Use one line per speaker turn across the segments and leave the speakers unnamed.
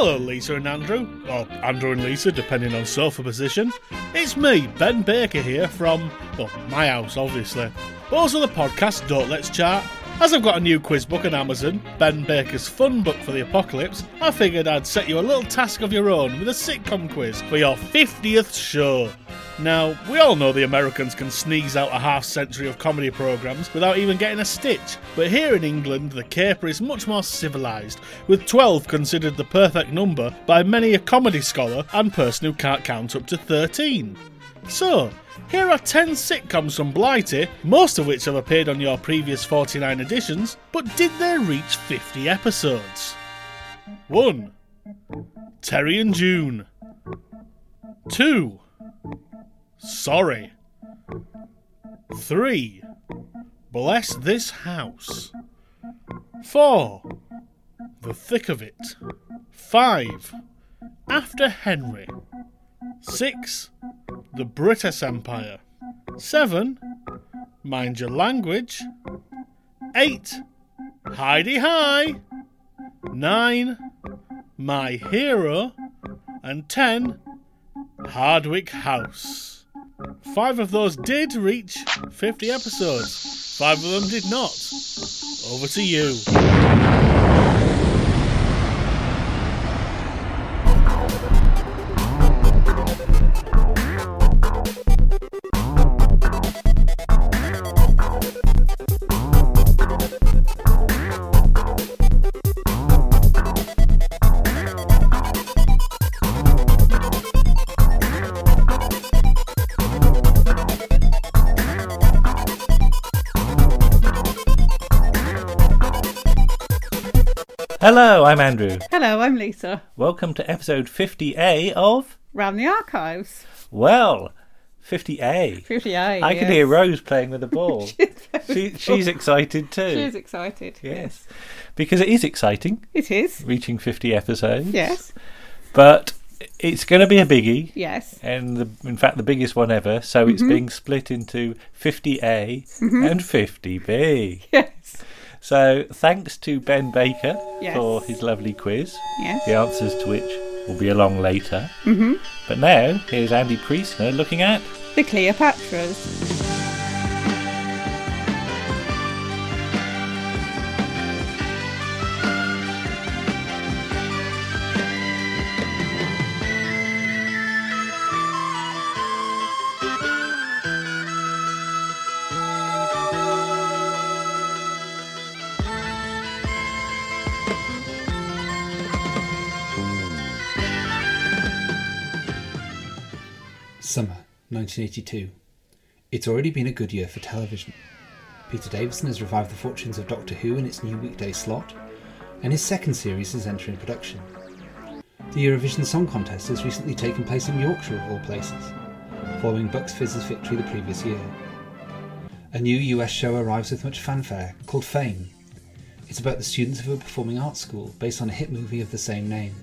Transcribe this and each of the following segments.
Hello, Lisa and Andrew, or Andrew and Lisa, depending on sofa position. It's me, Ben Baker, here from, well, my house, obviously. But also the podcast, Don't Let's Chat. As I've got a new quiz book on Amazon, Ben Baker's Fun Book for the Apocalypse, I figured I'd set you a little task of your own with a sitcom quiz for your 50th show. Now, we all know the Americans can sneeze out a half century of comedy programmes without even getting a stitch, but here in England, the caper is much more civilised, with 12 considered the perfect number by many a comedy scholar and person who can't count up to 13. So, here are 10 sitcoms from Blighty, most of which have appeared on your previous 49 editions, but did they reach 50 episodes? 1. Terry and June. 2. Sorry. 3. Bless this house. 4. The thick of it. 5. After Henry. 6. The Brittas Empire. 7. Mind Your Language. 8. Hi-de-Hi. 9. My Hero. And 10. Hardwicke House. Five of those did reach 50 episodes. Five of them did not. Over to you.
Hello, I'm Andrew.
Hello, I'm Lisa.
Welcome to episode 50A of.
Round the archives.
Well, 50A.
50A.
I can
yes.
hear Rose playing with the ball.
She's
she, she's excited too.
She's excited.
yes. Because it is exciting,
It is.
reaching 50 episodes.
Yes.
But it's going to be a biggie.
Yes.
And the, in fact, the biggest one ever. So it's
Mm-hmm.
being split into 50A and 50B.
Yes.
So thanks to Ben Baker
Yes.
for his lovely quiz.
Yes.
the answers to which will be along later. Mm-hmm. But now, here's Andy Priestner looking at.
The Cleopatras.
Summer 1982. It's already been a good year for television. Peter Davison has revived the fortunes of Doctor Who in its new weekday slot, and his second series is entering production. The Eurovision Song Contest has recently taken place in Yorkshire, of all places, following Bucks Fizz's victory the previous year. A new US show arrives with much fanfare, called Fame. It's about the students of a performing arts school based on a hit movie of the same name.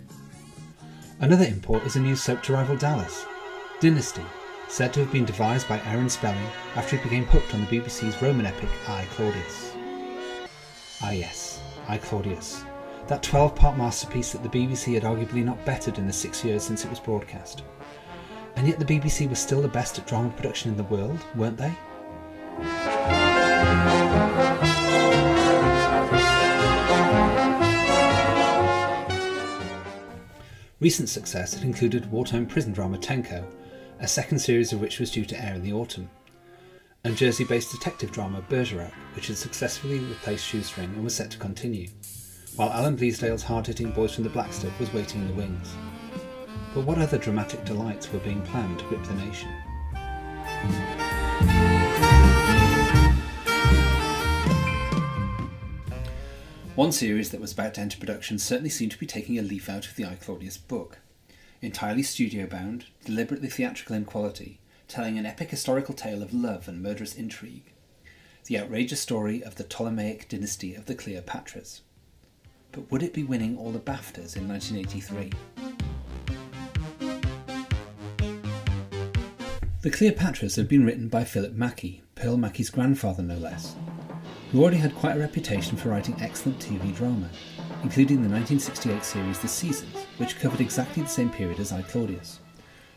Another import is a new soap to rival Dallas, Dynasty, said to have been devised by Aaron Spelling after he became hooked on the BBC's Roman epic I Claudius. Ah yes, I Claudius, that 12-part masterpiece that the BBC had arguably not bettered in the six years since it was broadcast. And yet the BBC was still the best at drama production in the world, weren't they? Recent success had included wartime prison drama Tenko, a second series of which was due to air in the autumn, and Jersey based detective drama Bergerac, which had successfully replaced Shoestring and was set to continue, while Alan Bleasdale's hard hitting Boys from the Black Stuff was waiting in the wings. But what other dramatic delights were being planned to grip the nation? One series that was about to enter production certainly seemed to be taking a leaf out of the I Claudius book. Entirely studio bound, deliberately theatrical in quality, telling an epic historical tale of love and murderous intrigue. The outrageous story of the Ptolemaic dynasty of the Cleopatras. But would it be winning all the BAFTAs in 1983? The Cleopatras had been written by Philip Mackie, Pearl Mackie's grandfather no less, who already had quite a reputation for writing excellent TV drama, including the 1968 series The Caesars, which covered exactly the same period as I Claudius,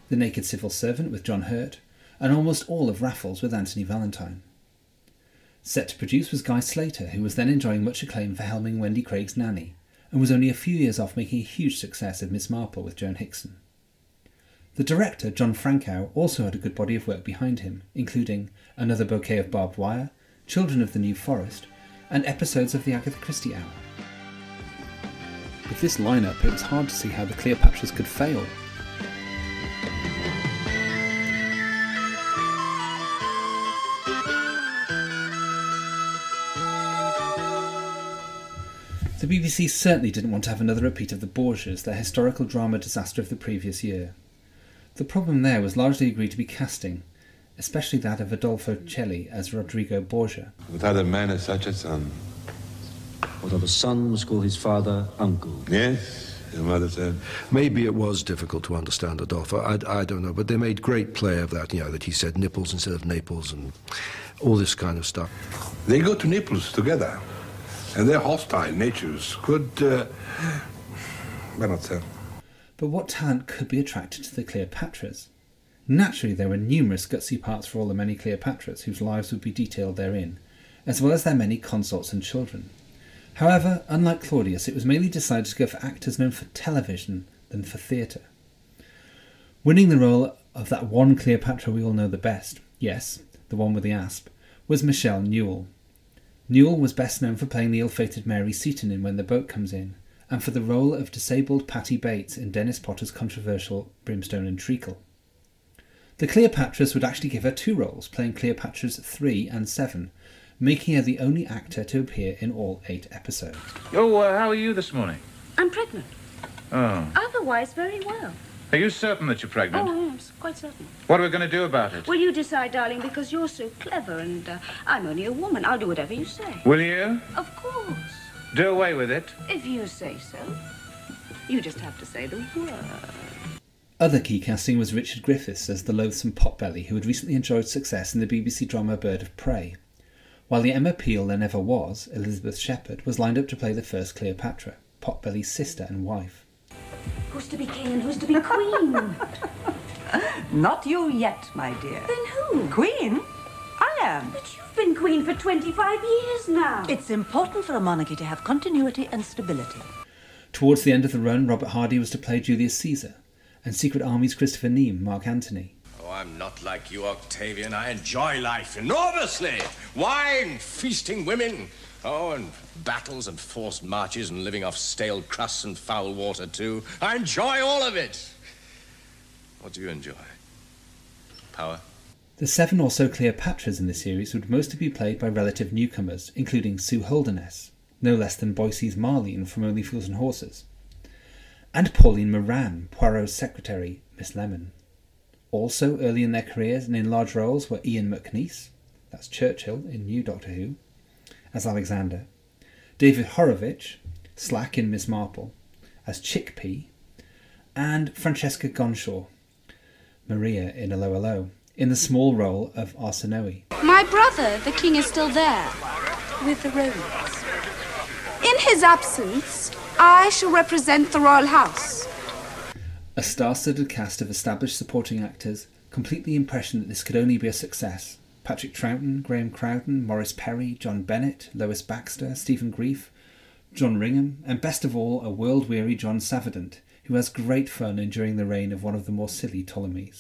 The Naked Civil Servant with John Hurt, and almost all of Raffles with Anthony Valentine. Set to produce was Guy Slater, who was then enjoying much acclaim for helming Wendy Craig's Nanny, and was only a few years off making a huge success of Miss Marple with Joan Hickson. The director, John Frankau, also had a good body of work behind him, including Another Bouquet of Barbed Wire, Children of the New Forest, and episodes of the Agatha Christie Hour. With this lineup, it was hard to see how the Cleopatras could fail. The BBC certainly didn't want to have another repeat of the Borgias, their historical drama disaster of the previous year. The problem there was largely agreed to be casting, especially that of Adolfo Celi as Rodrigo Borgia.
Without a man as such a son.
Although the son must call his father uncle.
Yes, his mother said.
Maybe it was difficult to understand Adolfo. I, I don't know, but they made great play of that. You know that he said nipples instead of Naples and all this kind of stuff.
They go to Naples together, and their hostile natures could. Uh, well, not so.
But what talent could be attracted to the Cleopatras? Naturally, there were numerous gutsy parts for all the many Cleopatras whose lives would be detailed therein, as well as their many consorts and children. However, unlike Claudius, it was mainly decided to go for actors known for television than for theatre. Winning the role of that one Cleopatra we all know the best, yes, the one with the asp, was Michelle Newell. Newell was best known for playing the ill-fated Mary Seton in When the Boat Comes In, and for the role of disabled Patty Bates in Dennis Potter's controversial Brimstone and Treacle. The Cleopatras would actually give her two roles, playing Cleopatras 3 and 7, making her the only actor to appear in all eight episodes.
Oh, uh, how are you this morning?
I'm pregnant.
Oh.
Otherwise, very well.
Are you certain that you're pregnant?
Oh, I'm quite certain.
What are we going to do about it?
Well, you decide, darling, because you're so clever and uh, I'm only a woman. I'll do whatever you say.
Will you?
Of course.
Do away with it?
If you say so. You just have to say the word.
Other key casting was Richard Griffiths as the loathsome Potbelly, who had recently enjoyed success in the BBC drama Bird of Prey. While the Emma Peel there never was, Elizabeth Shepherd was lined up to play the first Cleopatra, Potbelly's sister and wife.
Who's to be king and who's to be queen?
Not you yet, my dear.
then who?
Queen? I am.
But you've been queen for 25 years now.
It's important for a monarchy to have continuity and stability.
Towards the end of the run, Robert Hardy was to play Julius Caesar, and Secret Army's Christopher Neame, Mark Antony.
Oh, I'm not like you, Octavian. I enjoy life enormously. Wine, feasting women. Oh, and battles and forced marches and living off stale crusts and foul water, too. I enjoy all of it. What do you enjoy? Power?
The seven or so Cleopatras in the series would mostly be played by relative newcomers, including Sue Holderness, no less than Boycie's Marlene from Only Fools and Horses, and Pauline Moran, Poirot's secretary, Miss Lemon. Also early in their careers and in large roles were Ian McNeice, that's Churchill in New Doctor Who, as Alexander, David Horovitch, Slack in Miss Marple, as Chickpea, and Francesca Gonshaw, Maria in Hello in the small role of Arsinoe.
My brother, the king, is still there, with the Romans. In his absence, I shall represent the royal house.
A star-studded cast of established supporting actors, complete the impression that this could only be a success. Patrick Troughton, Graham Crowden, Morris Perry, John Bennett, Lois Baxter, Stephen Greif, John Ringham, and best of all, a world-weary John Savident, who has great fun enduring the reign of one of the more silly Ptolemies.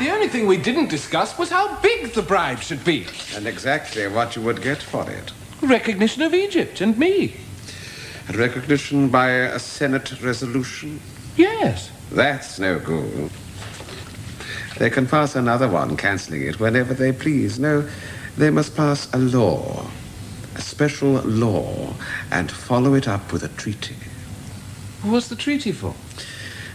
The only thing we didn't discuss was how big the bribe should be.
And exactly what you would get for it.
Recognition of Egypt and me.
And recognition by a Senate resolution?
Yes.
That's no good. They can pass another one cancelling it whenever they please. No, they must pass a law, a special law, and follow it up with a treaty.
What's the treaty for?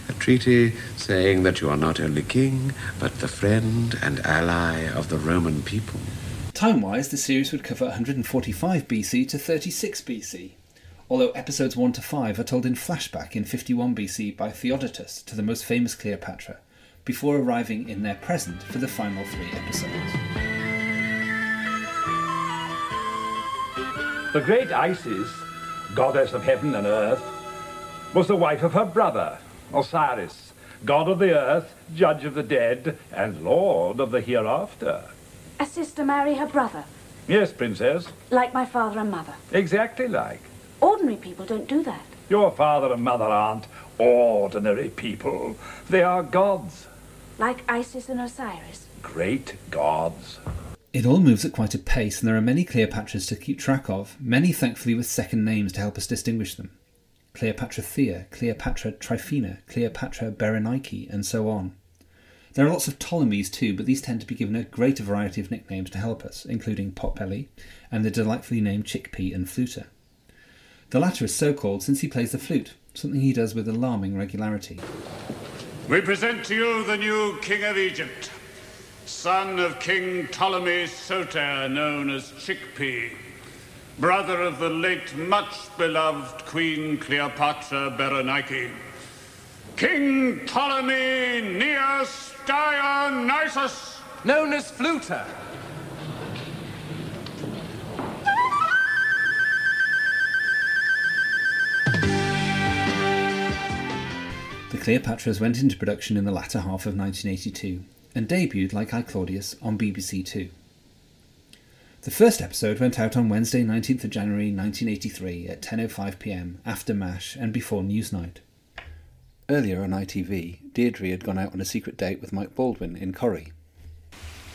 A treaty saying that you are not only king, but the friend and ally of the Roman people.
Time wise, the series would cover 145 BC to 36 BC, although episodes 1 to 5 are told in flashback in 51 BC by Theodotus to the most famous Cleopatra, before arriving in their present for the final three episodes.
The great Isis goddess of heaven and earth, was the wife of her brother, Osiris, god of the earth, judge of the dead, and lord of the hereafter.
A sister marry her brother,
Yes, princess,
like my father and mother.
exactly like.
Ordinary people don't do that.
Your father and mother aren't ordinary people. They are gods,
Like Isis and Osiris.
great gods.
It all moves at quite a pace, and there are many Cleopatras to keep track of, many thankfully with second names to help us distinguish them. Cleopatra Thea, Cleopatra Tryphena, Cleopatra Berenike, and so on. There are lots of Ptolemies too, but these tend to be given a greater variety of nicknames to help us, including Potbelly and the delightfully named Chickpea and Fluter. The latter is so called since he plays the flute, something he does with alarming regularity.
We present to you the new King of Egypt, son of King Ptolemy Soter, known as Chickpea, brother of the late much beloved Queen Cleopatra Berenike. King Ptolemy Neos Dionysus,
known as Fluter.
Cleopatras went into production in the latter half of 1982 and debuted, like I Claudius, on BBC Two. The first episode went out on Wednesday, 19th of January 1983 at 10:05 p.m. after MASH and before Newsnight. Earlier on ITV, Deirdre had gone out on a secret date with Mike Baldwin in Corrie.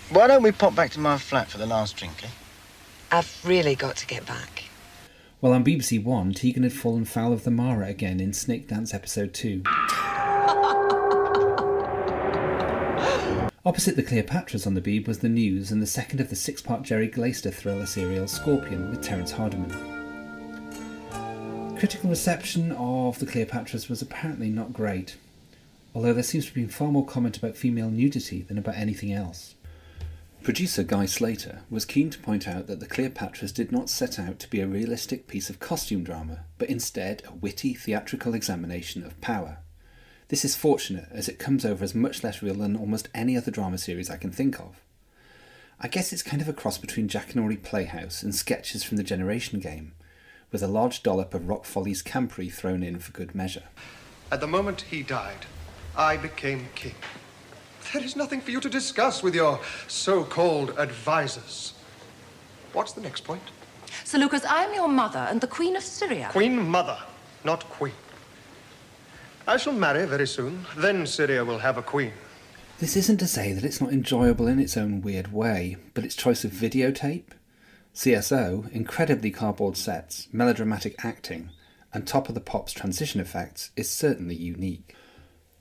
Why don't we pop back to my flat for the last drink, eh?
I've really got to get back.
While on BBC One, Tegan had fallen foul of the Mara again in Snake Dance episode 2. Opposite the Cleopatras on the Beeb was The News and the second of the six part Gerry Glaister thriller serial Scorpion with Terence Hardiman. Critical reception of the Cleopatras was apparently not great, although there seems to have been far more comment about female nudity than about anything else. Producer Guy Slater was keen to point out that the Cleopatras did not set out to be a realistic piece of costume drama, but instead a witty theatrical examination of power. This is fortunate as it comes over as much less real than almost any other drama series I can think of. I guess it's kind of a cross between Jackanory Playhouse and sketches from the Generation Game, with a large dollop of Rock Follies campery thrown in for good measure.
At the moment he died, I became king. There is nothing for you to discuss with your so called advisors. What's the next point?
Seleucus, I am your mother and the Queen of Syria.
Queen Mother, not Queen. I shall marry very soon. Then Syria will have a queen.
This isn't to say that it's not enjoyable in its own weird way, but its choice of videotape, CSO, incredibly cardboard sets, melodramatic acting, and top of the pops transition effects is certainly unique.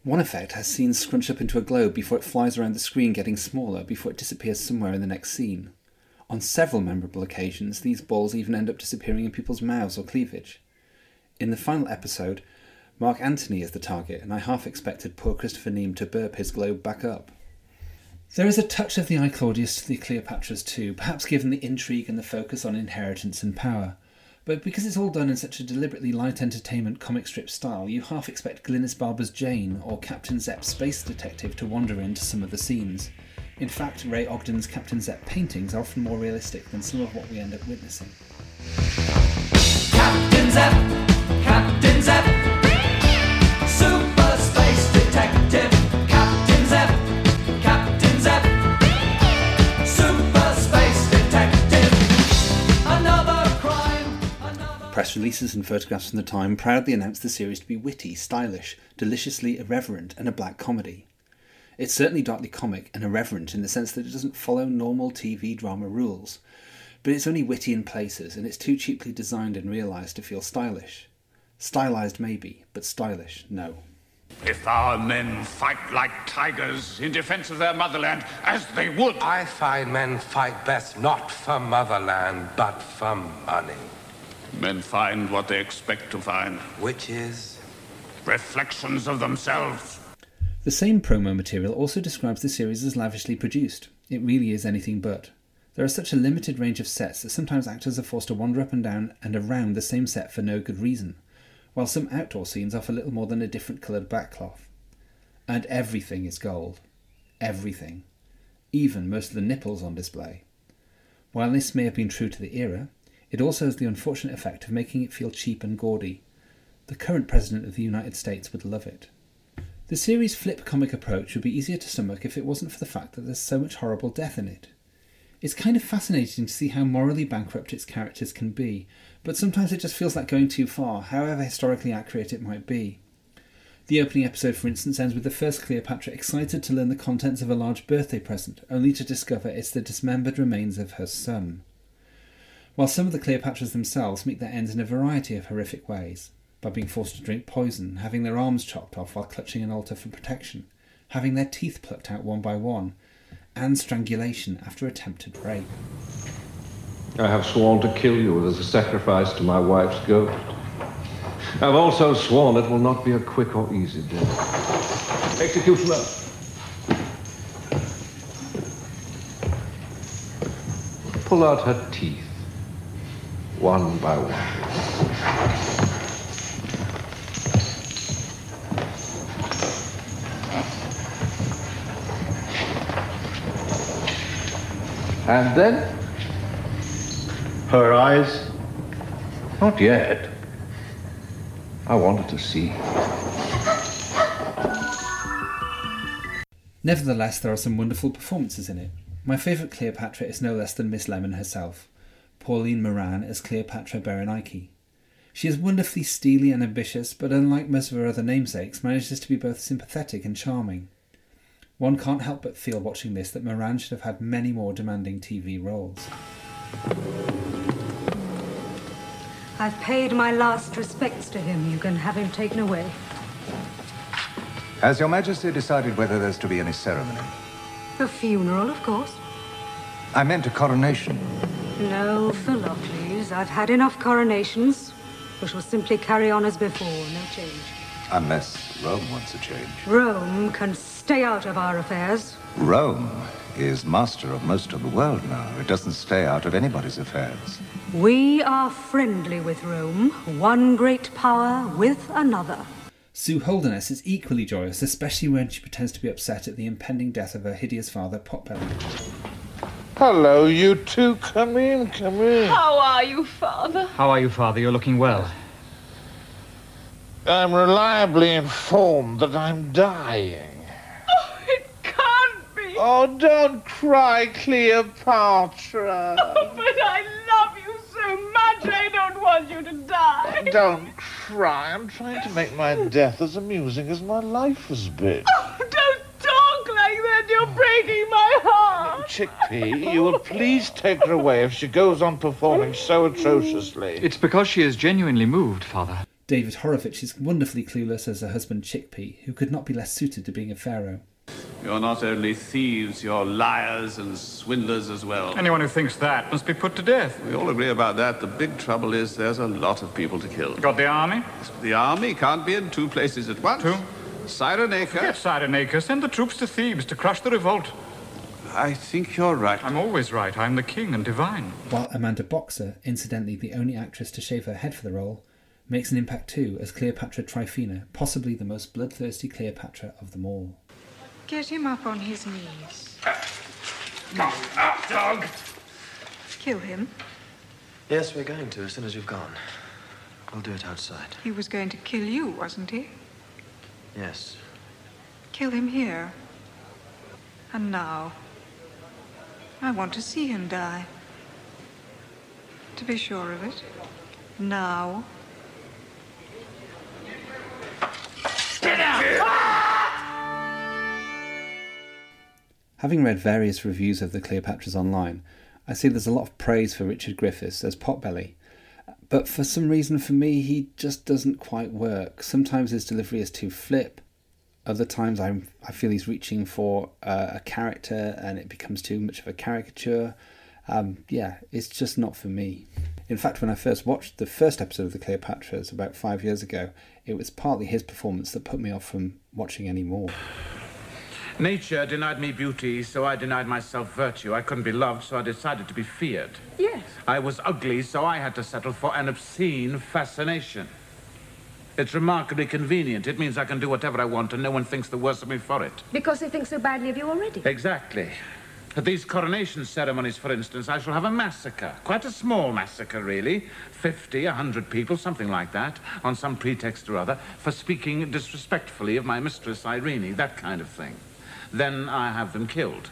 One effect has scenes scrunched up into a globe before it flies around the screen getting smaller before it disappears somewhere in the next scene. On several memorable occasions, these balls even end up disappearing in people's mouths or cleavage. In the final episode, Mark Antony is the target, and I half expected poor Christopher Neame to burp his globe back up. There is a touch of the I Claudius to the Cleopatras too, perhaps given the intrigue and the focus on inheritance and power. But because it's all done in such a deliberately light entertainment comic strip style, you half expect Glynis Barber's Jane or Captain Zep's Space Detective to wander into some of the scenes. In fact, Ray Ogden's Captain Zep paintings are often more realistic than some of what we end up witnessing.
Captain Zep, Captain Zep,
Press releases and photographs from the time proudly announced the series to be witty, stylish, deliciously irreverent, and a black comedy. It's certainly darkly comic and irreverent in the sense that it doesn't follow normal TV drama rules, but it's only witty in places and it's too cheaply designed and realised to feel stylish. Stylised maybe, but stylish no.
If our men fight like tigers in defense of their motherland, as they would.
I find men fight best not for motherland, but for money.
Men find what they expect to find.
Which is?
Reflections of themselves.
The same promo material also describes the series as lavishly produced. It really is anything but. There are such a limited range of sets that sometimes actors are forced to wander up and down and around the same set for no good reason, while some outdoor scenes offer little more than a different coloured backcloth. And everything is gold. Everything. Even most of the nipples on display. While this may have been true to the era, It also has the unfortunate effect of making it feel cheap and gaudy. The current President of the United States would love it. The series' flip comic approach would be easier to stomach if it wasn't for the fact that there's so much horrible death in it. It's kind of fascinating to see how morally bankrupt its characters can be, but sometimes it just feels like going too far, however historically accurate it might be. The opening episode, for instance, ends with the first Cleopatra excited to learn the contents of a large birthday present, only to discover it's the dismembered remains of her son. While some of the Cleopatras themselves meet their ends in a variety of horrific ways by being forced to drink poison, having their arms chopped off while clutching an altar for protection, having their teeth plucked out one by one, and strangulation after attempted rape.
I have sworn to kill you as a sacrifice to my wife's ghost. I've also sworn it will not be a quick or easy death. Executioner! Pull out her teeth, one by one. And then?
Her eyes?
Not yet. I wanted to see.
Nevertheless, there are some wonderful performances in it. My favourite Cleopatra is no less than Miss Lemon herself, Pauline Moran as Cleopatra Berenike. She is wonderfully steely and ambitious, but unlike most of her other namesakes, manages to be both sympathetic and charming. One can't help but feel watching this that Moran should have had many more demanding TV roles.
I've paid my last respects to him. You can have him taken away.
Has Your Majesty decided whether there's to be any ceremony?
A funeral, of course.
I meant a coronation.
No, Philocles. I've had enough coronations. We shall simply carry on as before, no change.
Unless Rome wants a change.
Rome can stay out of our affairs.
Rome is master of most of the world now. It doesn't stay out of anybody's affairs.
We are friendly with Rome, one great power with another.
Sue Holderness is equally joyous, especially when she pretends to be upset at the impending death of her hideous father, Potbelly.
Hello, you two. Come in, come in.
How are you, Father?
How are you, Father? You're looking well.
I'm reliably informed that I'm dying.
Oh, it can't be.
Oh, don't cry, Cleopatra.
Oh, but I love you so much. I don't want you to die.
Don't cry. I'm trying to make my death as amusing as my life has been.
Oh, don't talk like that. You're breaking my heart.
Oh, Chickpea, you will please take her away if she goes on performing so atrociously.
It's because she is genuinely moved, Father.
David Horovitch is wonderfully clueless as her husband Chickpea, who could not be less suited to being a pharaoh.
You're not only thieves, you're liars and swindlers as well.
Anyone who thinks that must be put to death.
We all agree about that. The big trouble is there's a lot of people to kill.
Got the army?
The army can't be in two places at once.
Two?
Cyrenaica.
Forget Cyrenaica. Send the troops to Thebes to crush the revolt.
I think you're right.
I'm always right. I'm the king and divine.
While Amanda Boxer, incidentally the only actress to shave her head for the role, makes an impact too as Cleopatra Tryphena, possibly the most bloodthirsty Cleopatra of them all.
Get him up on his knees.
Come up, dog!
Kill him.
Yes, we're going to as soon as you've gone. We'll do it outside.
He was going to kill you, wasn't he?
Yes.
Kill him here. And now. I want to see him die. To be sure of it. Now.
Get out!
Having read various reviews of the Cleopatras online, I see there's a lot of praise for Richard Griffiths as Potbelly. But for some reason, for me, he just doesn't quite work. Sometimes his delivery is too flip. Other times, I'm, I feel he's reaching for uh, a character and it becomes too much of a caricature. Um, yeah, it's just not for me. In fact, when I first watched the first episode of the Cleopatras about five years ago, it was partly his performance that put me off from watching any more.
Nature denied me beauty, so I denied myself virtue. I couldn't be loved, so I decided to be feared.
Yes.
I was ugly, so I had to settle for an obscene fascination. It's remarkably convenient. It means I can do whatever I want, and no one thinks the worse of me for it.
Because they think so badly of you already.
Exactly. At these coronation ceremonies, for instance, I shall have a massacre. Quite a small massacre, really. Fifty, a hundred people, something like that, on some pretext or other, for speaking disrespectfully of my mistress Irene, that kind of thing. Then I have them killed.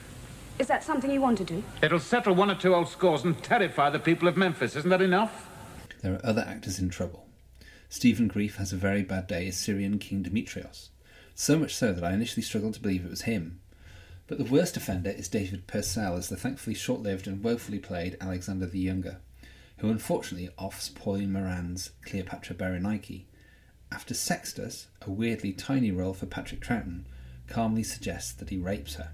Is that something you want to do?
It'll settle one or two old scores and terrify the people of Memphis. Isn't that enough?
There are other actors in trouble. Stephen Greif has a very bad day as Syrian King Demetrios, so much so that I initially struggled to believe it was him. But the worst offender is David Purcell as the thankfully short lived and woefully played Alexander the Younger, who unfortunately offs Pauline Moran's Cleopatra Berenike. After Sextus, a weirdly tiny role for Patrick Troughton, calmly suggests that he rapes her.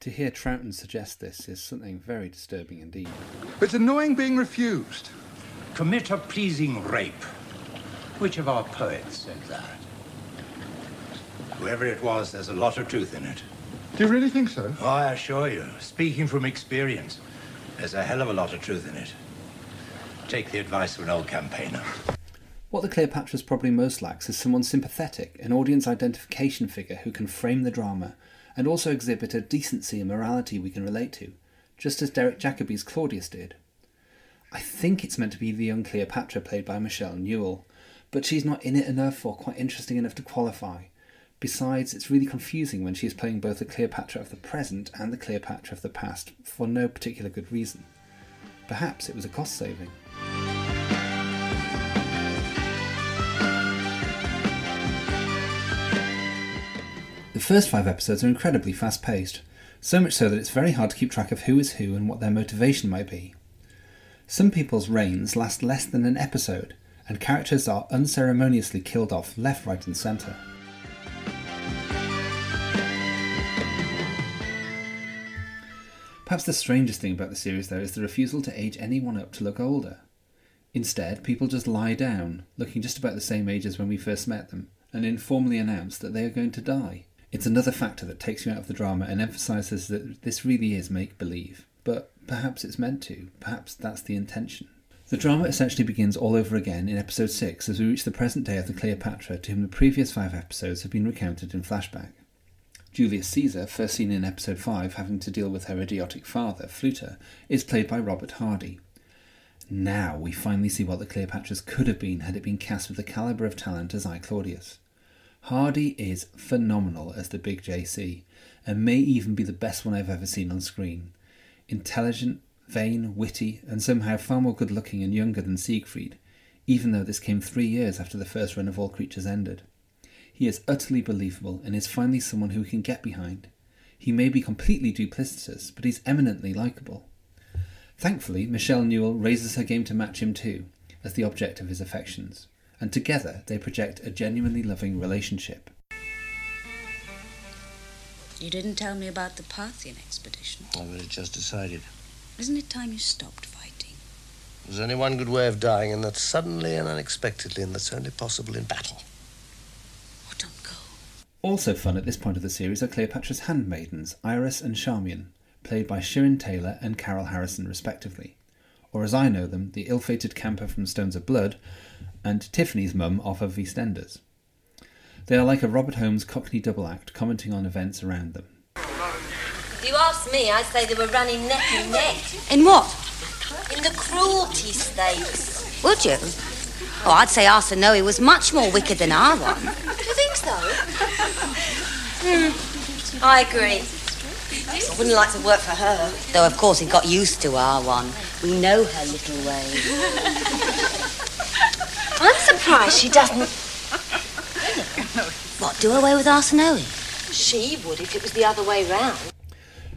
To hear Troughton suggest this is something very disturbing indeed.
It's annoying being refused.
Commit a pleasing rape. Which of our poets said that? Whoever it was, there's a lot of truth in it.
Do you really think so?
Oh, I assure you, speaking from experience, there's a hell of a lot of truth in it. Take the advice of an old campaigner.
What the Cleopatras probably most lacks is someone sympathetic, an audience identification figure who can frame the drama and also exhibit a decency and morality we can relate to, just as Derek Jacobi's Claudius did. I think it's meant to be the young Cleopatra played by Michelle Newell, but she's not in it enough or quite interesting enough to qualify. Besides, it's really confusing when she is playing both the Cleopatra of the present and the Cleopatra of the past for no particular good reason. Perhaps it was a cost saving. First five episodes are incredibly fast paced, so much so that it's very hard to keep track of who is who and what their motivation might be. Some people's reigns last less than an episode, and characters are unceremoniously killed off left, right, and centre. Perhaps the strangest thing about the series, though, is the refusal to age anyone up to look older. Instead, people just lie down, looking just about the same age as when we first met them, and informally announce that they are going to die. It's another factor that takes you out of the drama and emphasises that this really is make believe. But perhaps it's meant to, perhaps that's the intention. The drama essentially begins all over again in episode 6 as we reach the present day of the Cleopatra to whom the previous five episodes have been recounted in flashback. Julius Caesar, first seen in episode 5 having to deal with her idiotic father, Fluter, is played by Robert Hardy. Now we finally see what the Cleopatras could have been had it been cast with the calibre of talent as I Claudius. Hardy is phenomenal as the big JC, and may even be the best one I've ever seen on screen. Intelligent, vain, witty, and somehow far more good looking and younger than Siegfried, even though this came three years after the first run of All Creatures ended. He is utterly believable and is finally someone who we can get behind. He may be completely duplicitous, but he's eminently likeable. Thankfully, Michelle Newell raises her game to match him too, as the object of his affections, and together they project a genuinely loving relationship.
You didn't tell me about the Parthian expedition.
I've just decided.
Isn't it time you stopped fighting?
There's only one good way of dying, and that's suddenly and unexpectedly, and that's only possible in battle. What on go?
Also fun at this point of the series are Cleopatra's handmaidens, Iras and Charmian, played by Shirin Taylor and Carol Harrison respectively, or as I know them, the ill-fated camper from Stones of Blood and Tiffany's mum off of EastEnders. They are like a Robert Holmes Cockney double act commenting on events around them.
If you ask me, I say they were running neck and neck.
In what?
In the cruelty stakes.
Would you? Oh, I'd say Arsinoe was much more wicked than our one.
Do you think so? Hmm, I agree. I wouldn't like to work for her.
Though, of course, he got used to our one. We know her little ways.
I'm surprised she doesn't.
What, do away with Arsinoe?
She would if it was the other way round.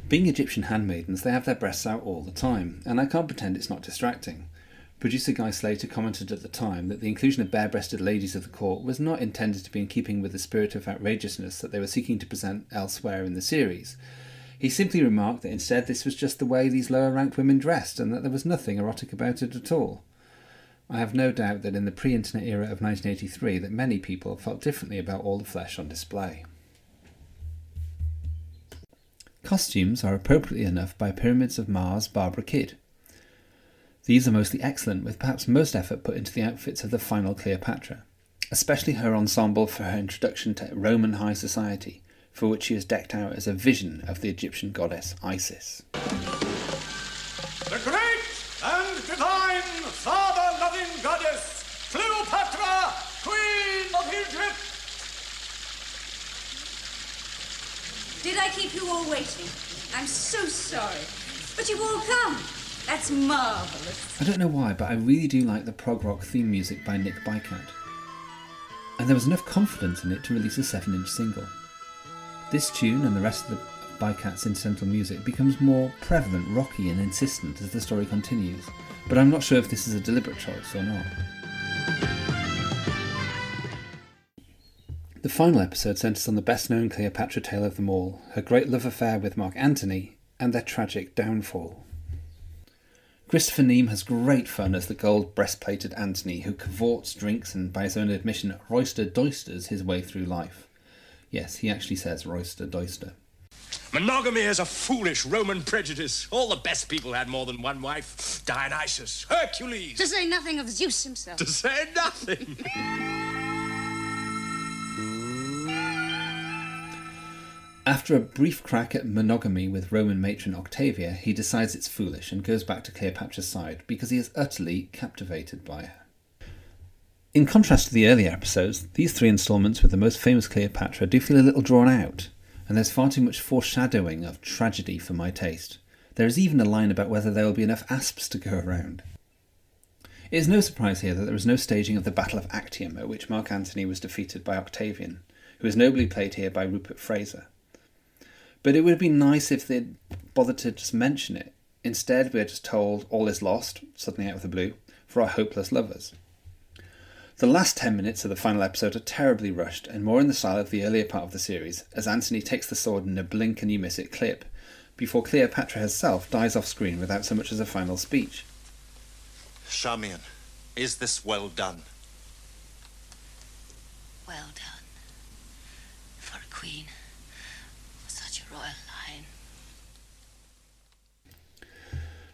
Being Egyptian handmaidens, they have their breasts out all the time, and I can't pretend it's not distracting. Producer Guy Slater commented at the time that the inclusion of bare breasted ladies of the court was not intended to be in keeping with the spirit of outrageousness that they were seeking to present elsewhere in the series. He simply remarked that instead this was just the way these lower ranked women dressed, and that there was nothing erotic about it at all. I have no doubt that in the pre internet era of 1983 that many people felt differently about all the flesh on display. Costumes are appropriately enough by Pyramids of Mars Barbara Kidd. These are mostly excellent, with perhaps most effort put into the outfits of the final Cleopatra, especially her ensemble for her introduction to Roman high society, for which she is decked out as a vision of the Egyptian goddess Isis.
The great and divine father-loving goddess, Cleopatra, Queen of Egypt.
Did I keep you all waiting? I'm so sorry. But you've all come. That's marvellous.
I don't know why, but I really do like the prog rock theme music by Nick Bicât. And there was enough confidence in it to release a 7 inch single. This tune and the rest of the Bicât's incidental music becomes more prevalent, rocky, and insistent as the story continues, but I'm not sure if this is a deliberate choice or not. The final episode centres on the best known Cleopatra tale of them all, her great love affair with Mark Antony, and their tragic downfall. Christopher Neame has great fun as the gold breastplated Antony who cavorts, drinks, and by his own admission, roister doisters his way through life. Yes, he actually says roister doister.
Monogamy is a foolish Roman prejudice. All the best people had more than one wife. Dionysus, Hercules.
To say nothing of Zeus himself.
To say nothing.
After a brief crack at monogamy with Roman matron Octavia, he decides it's foolish and goes back to Cleopatra's side because he is utterly captivated by her. In contrast to the earlier episodes, these three installments with the most famous Cleopatra do feel a little drawn out, and there's far too much foreshadowing of tragedy for my taste. There is even a line about whether there will be enough asps to go around. It is no surprise here that there is no staging of the Battle of Actium, at which Mark Antony was defeated by Octavian, who is nobly played here by Rupert Frazer. But it would have been nice if they'd bothered to just mention it. Instead, we are just told all is lost, suddenly out of the blue, for our hopeless lovers. The last 10 minutes of the final episode are terribly rushed and more in the style of the earlier part of the series, as Antony takes the sword in a blink and you miss it clip, before Cleopatra herself dies off screen without so much as a final speech.
Charmian, is this well done?
Well done. For a queen. Such a royal line.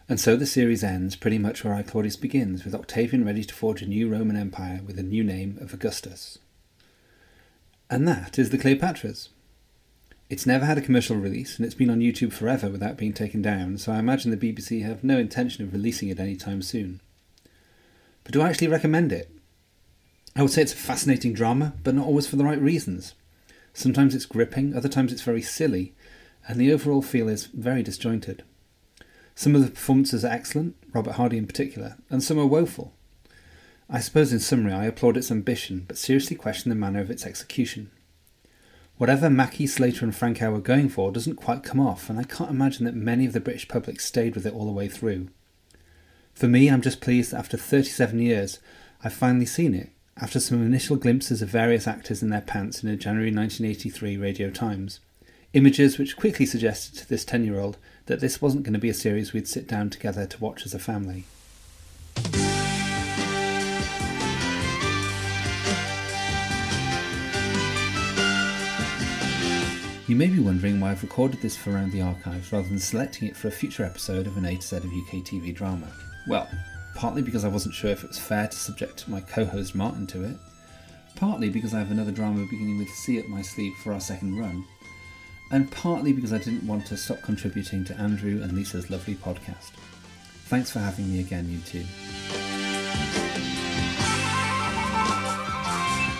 And so the series ends pretty much where I Claudius begins, with Octavian ready to forge a new Roman Empire with a new name of Augustus. And that is the Cleopatras. It's never had a commercial release, and it's been on YouTube forever without being taken down, so I imagine the BBC have no intention of releasing it anytime soon. But do I actually recommend it? I would say it's a fascinating drama, but not always for the right reasons. Sometimes it's gripping, other times it's very silly, and the overall feel is very disjointed. Some of the performances are excellent, Robert Hardy in particular, and some are woeful. I suppose in summary I applaud its ambition, but seriously question the manner of its execution. Whatever Mackie, Slater, and Frankau were going for doesn't quite come off, and I can't imagine that many of the British public stayed with it all the way through. For me, I'm just pleased that after 37 years, I've finally seen it, after some initial glimpses of various actors in their pants in a January 1983 Radio Times. Images which quickly suggested to this 10 year old that this wasn't going to be a series we'd sit down together to watch as a family. You may be wondering why I've recorded this for Around the Archives rather than selecting it for a future episode of an A to Z of UK TV drama. Well, partly because I wasn't sure if it was fair to subject my co host Martin to it, partly because I have another drama beginning with C up my sleeve for our second run, and partly because I didn't want to stop contributing to Andrew and Lisa's lovely podcast. Thanks for having me again, you two.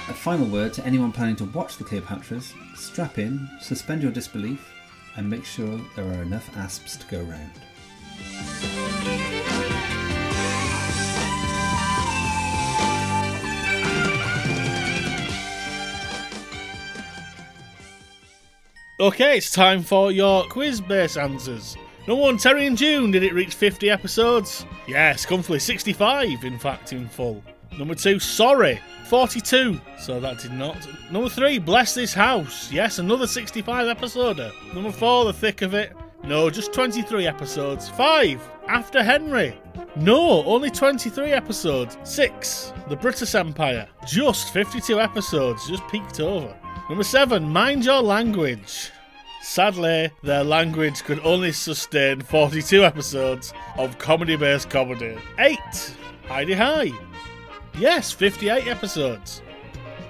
A final word to anyone planning to watch the Cleopatras strap in, suspend your disbelief, and make sure there are enough asps to go round.
Okay, it's time for your quiz based answers. Number one, Terry and June, did it reach 50 episodes? Yes, comfortably 65, in fact, in full. Number two, Sorry, 42, so that did not. Number three, Bless This House, yes, another 65 episode. Number four, The Thick of It, no, just 23 episodes. Five, After Henry, no, only 23 episodes. Six, The Brittas Empire, just 52 episodes, just peaked over. Number seven, Mind Your Language. Sadly, their language could only sustain 42 episodes of comedy based comedy. 8. Hi-de-Hi. Yes, 58 episodes.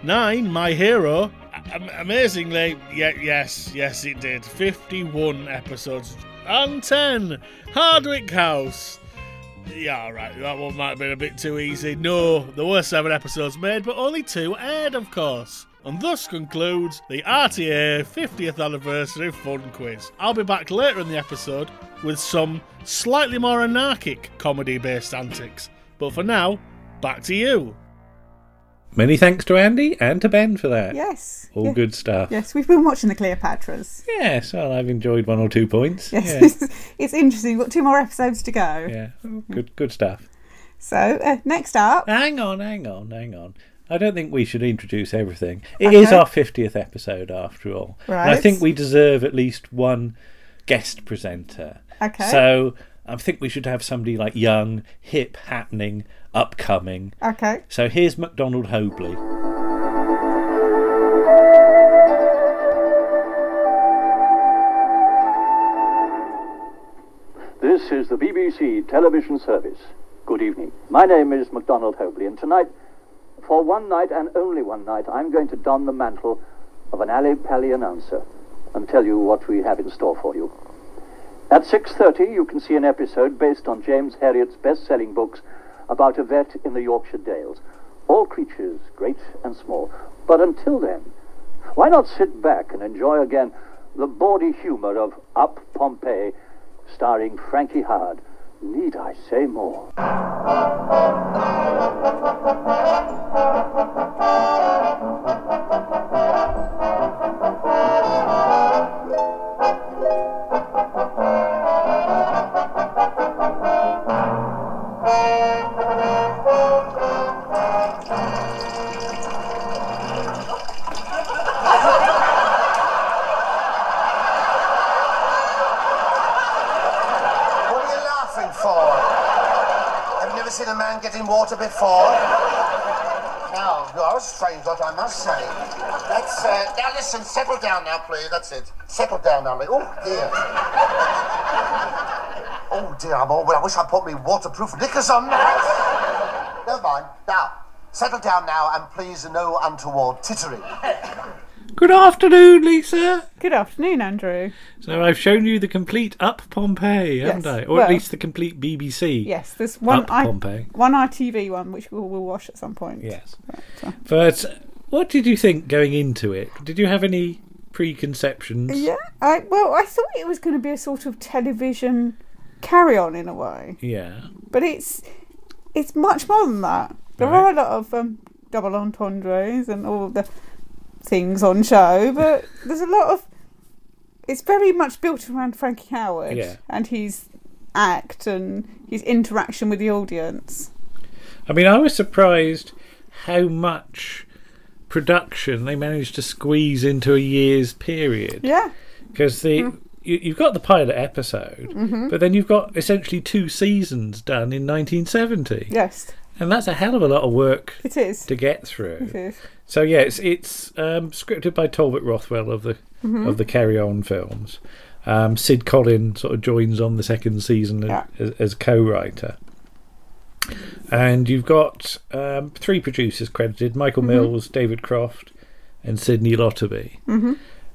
9. My Hero. am- amazingly, yeah, yes, yes, it did. 51 episodes and 10. Hardwicke House. Yeah, alright, that one might have been a bit too easy. No, there were seven episodes made, but only two aired, of course. And thus concludes the RTA 50th Anniversary Fun Quiz. I'll be back later in the episode with some slightly more anarchic comedy based antics. But for now, back to you.
Many thanks to Andy and to Ben for that.
Yes.
All
Yeah.
good stuff.
Yes, we've been watching the Cleopatras.
Yes, well, I've enjoyed one or two points.
Yes,
Yeah.
it's interesting. We've got two more episodes to go.
yeah. Good, good stuff.
So, uh, next up.
Hang on, hang on, hang on. I don't think we should introduce everything. It is
Okay.
our 50th episode after all. And I
Right.
think we deserve at least one guest presenter.
Okay.
So I think we should have somebody like young, hip, happening, upcoming.
Okay.
So here's MacDonald Hobley.
This is the BBC television service. Good evening. My name is MacDonald Hobley, and tonight, for one night and only one night, I'm going to don the mantle of an Ally Pally announcer and tell you what we have in store for you. At 6.30, you can see an episode based on James Herriot's best-selling books about a vet in the Yorkshire Dales. All creatures, great and small. But until then, why not sit back and enjoy again the bawdy humor of Up Pompeii, starring Frankie Howerd. Need I say more?
What are you laughing for? Have you never seen a man getting water before? No, you're a strange lot, I must say. Let's, uh, now listen, settle down now, please. That's it. Settle down now. Oh, dear. Oh, dear, I'm all, well, I wish I'd put me waterproof knickers on now. Never mind. Now, settle down now, and please no untoward tittering.
Good afternoon, Lisa.
Good afternoon, Andrew.
So I've shown you the complete Up Pompeii, haven't
Yes,
I? Or
well-
at least the complete BBC.
Yes, there's one
Up
I,
Pompeii.
one ITV one which we'll, we'll watch at some point.
Yes.
But, uh,
But what did you think going into it? Did you have any preconceptions?
yeah, I well, I thought it was going to be a sort of television carry on in a way,
Yeah.
but it's it's much more than that. There
Right.
are a lot of um, double entendres and all the things on show, but there's a lot of. It's very much built around Frankie Howerd
Yeah.
and his act and his interaction with the audience.
I mean, I was surprised how much production they managed to squeeze into a year's period.
Yeah.
Because the you, you've got the pilot episode,
Mhm.
but then you've got essentially two seasons done in 1970.
Yes.
And that's a hell of a lot of work
It is.
to get through.
It is.
So yeah, it's it's um, scripted by Talbot Rothwell of the
Mhm.
of the Carry On films. Um, Sid Colin sort of joins on the second season as, as, as co-writer. And you've got um, three producers credited: Michael
Mhm.
Mills, David Croft, and Sydney Lotterby.
Mm-hmm.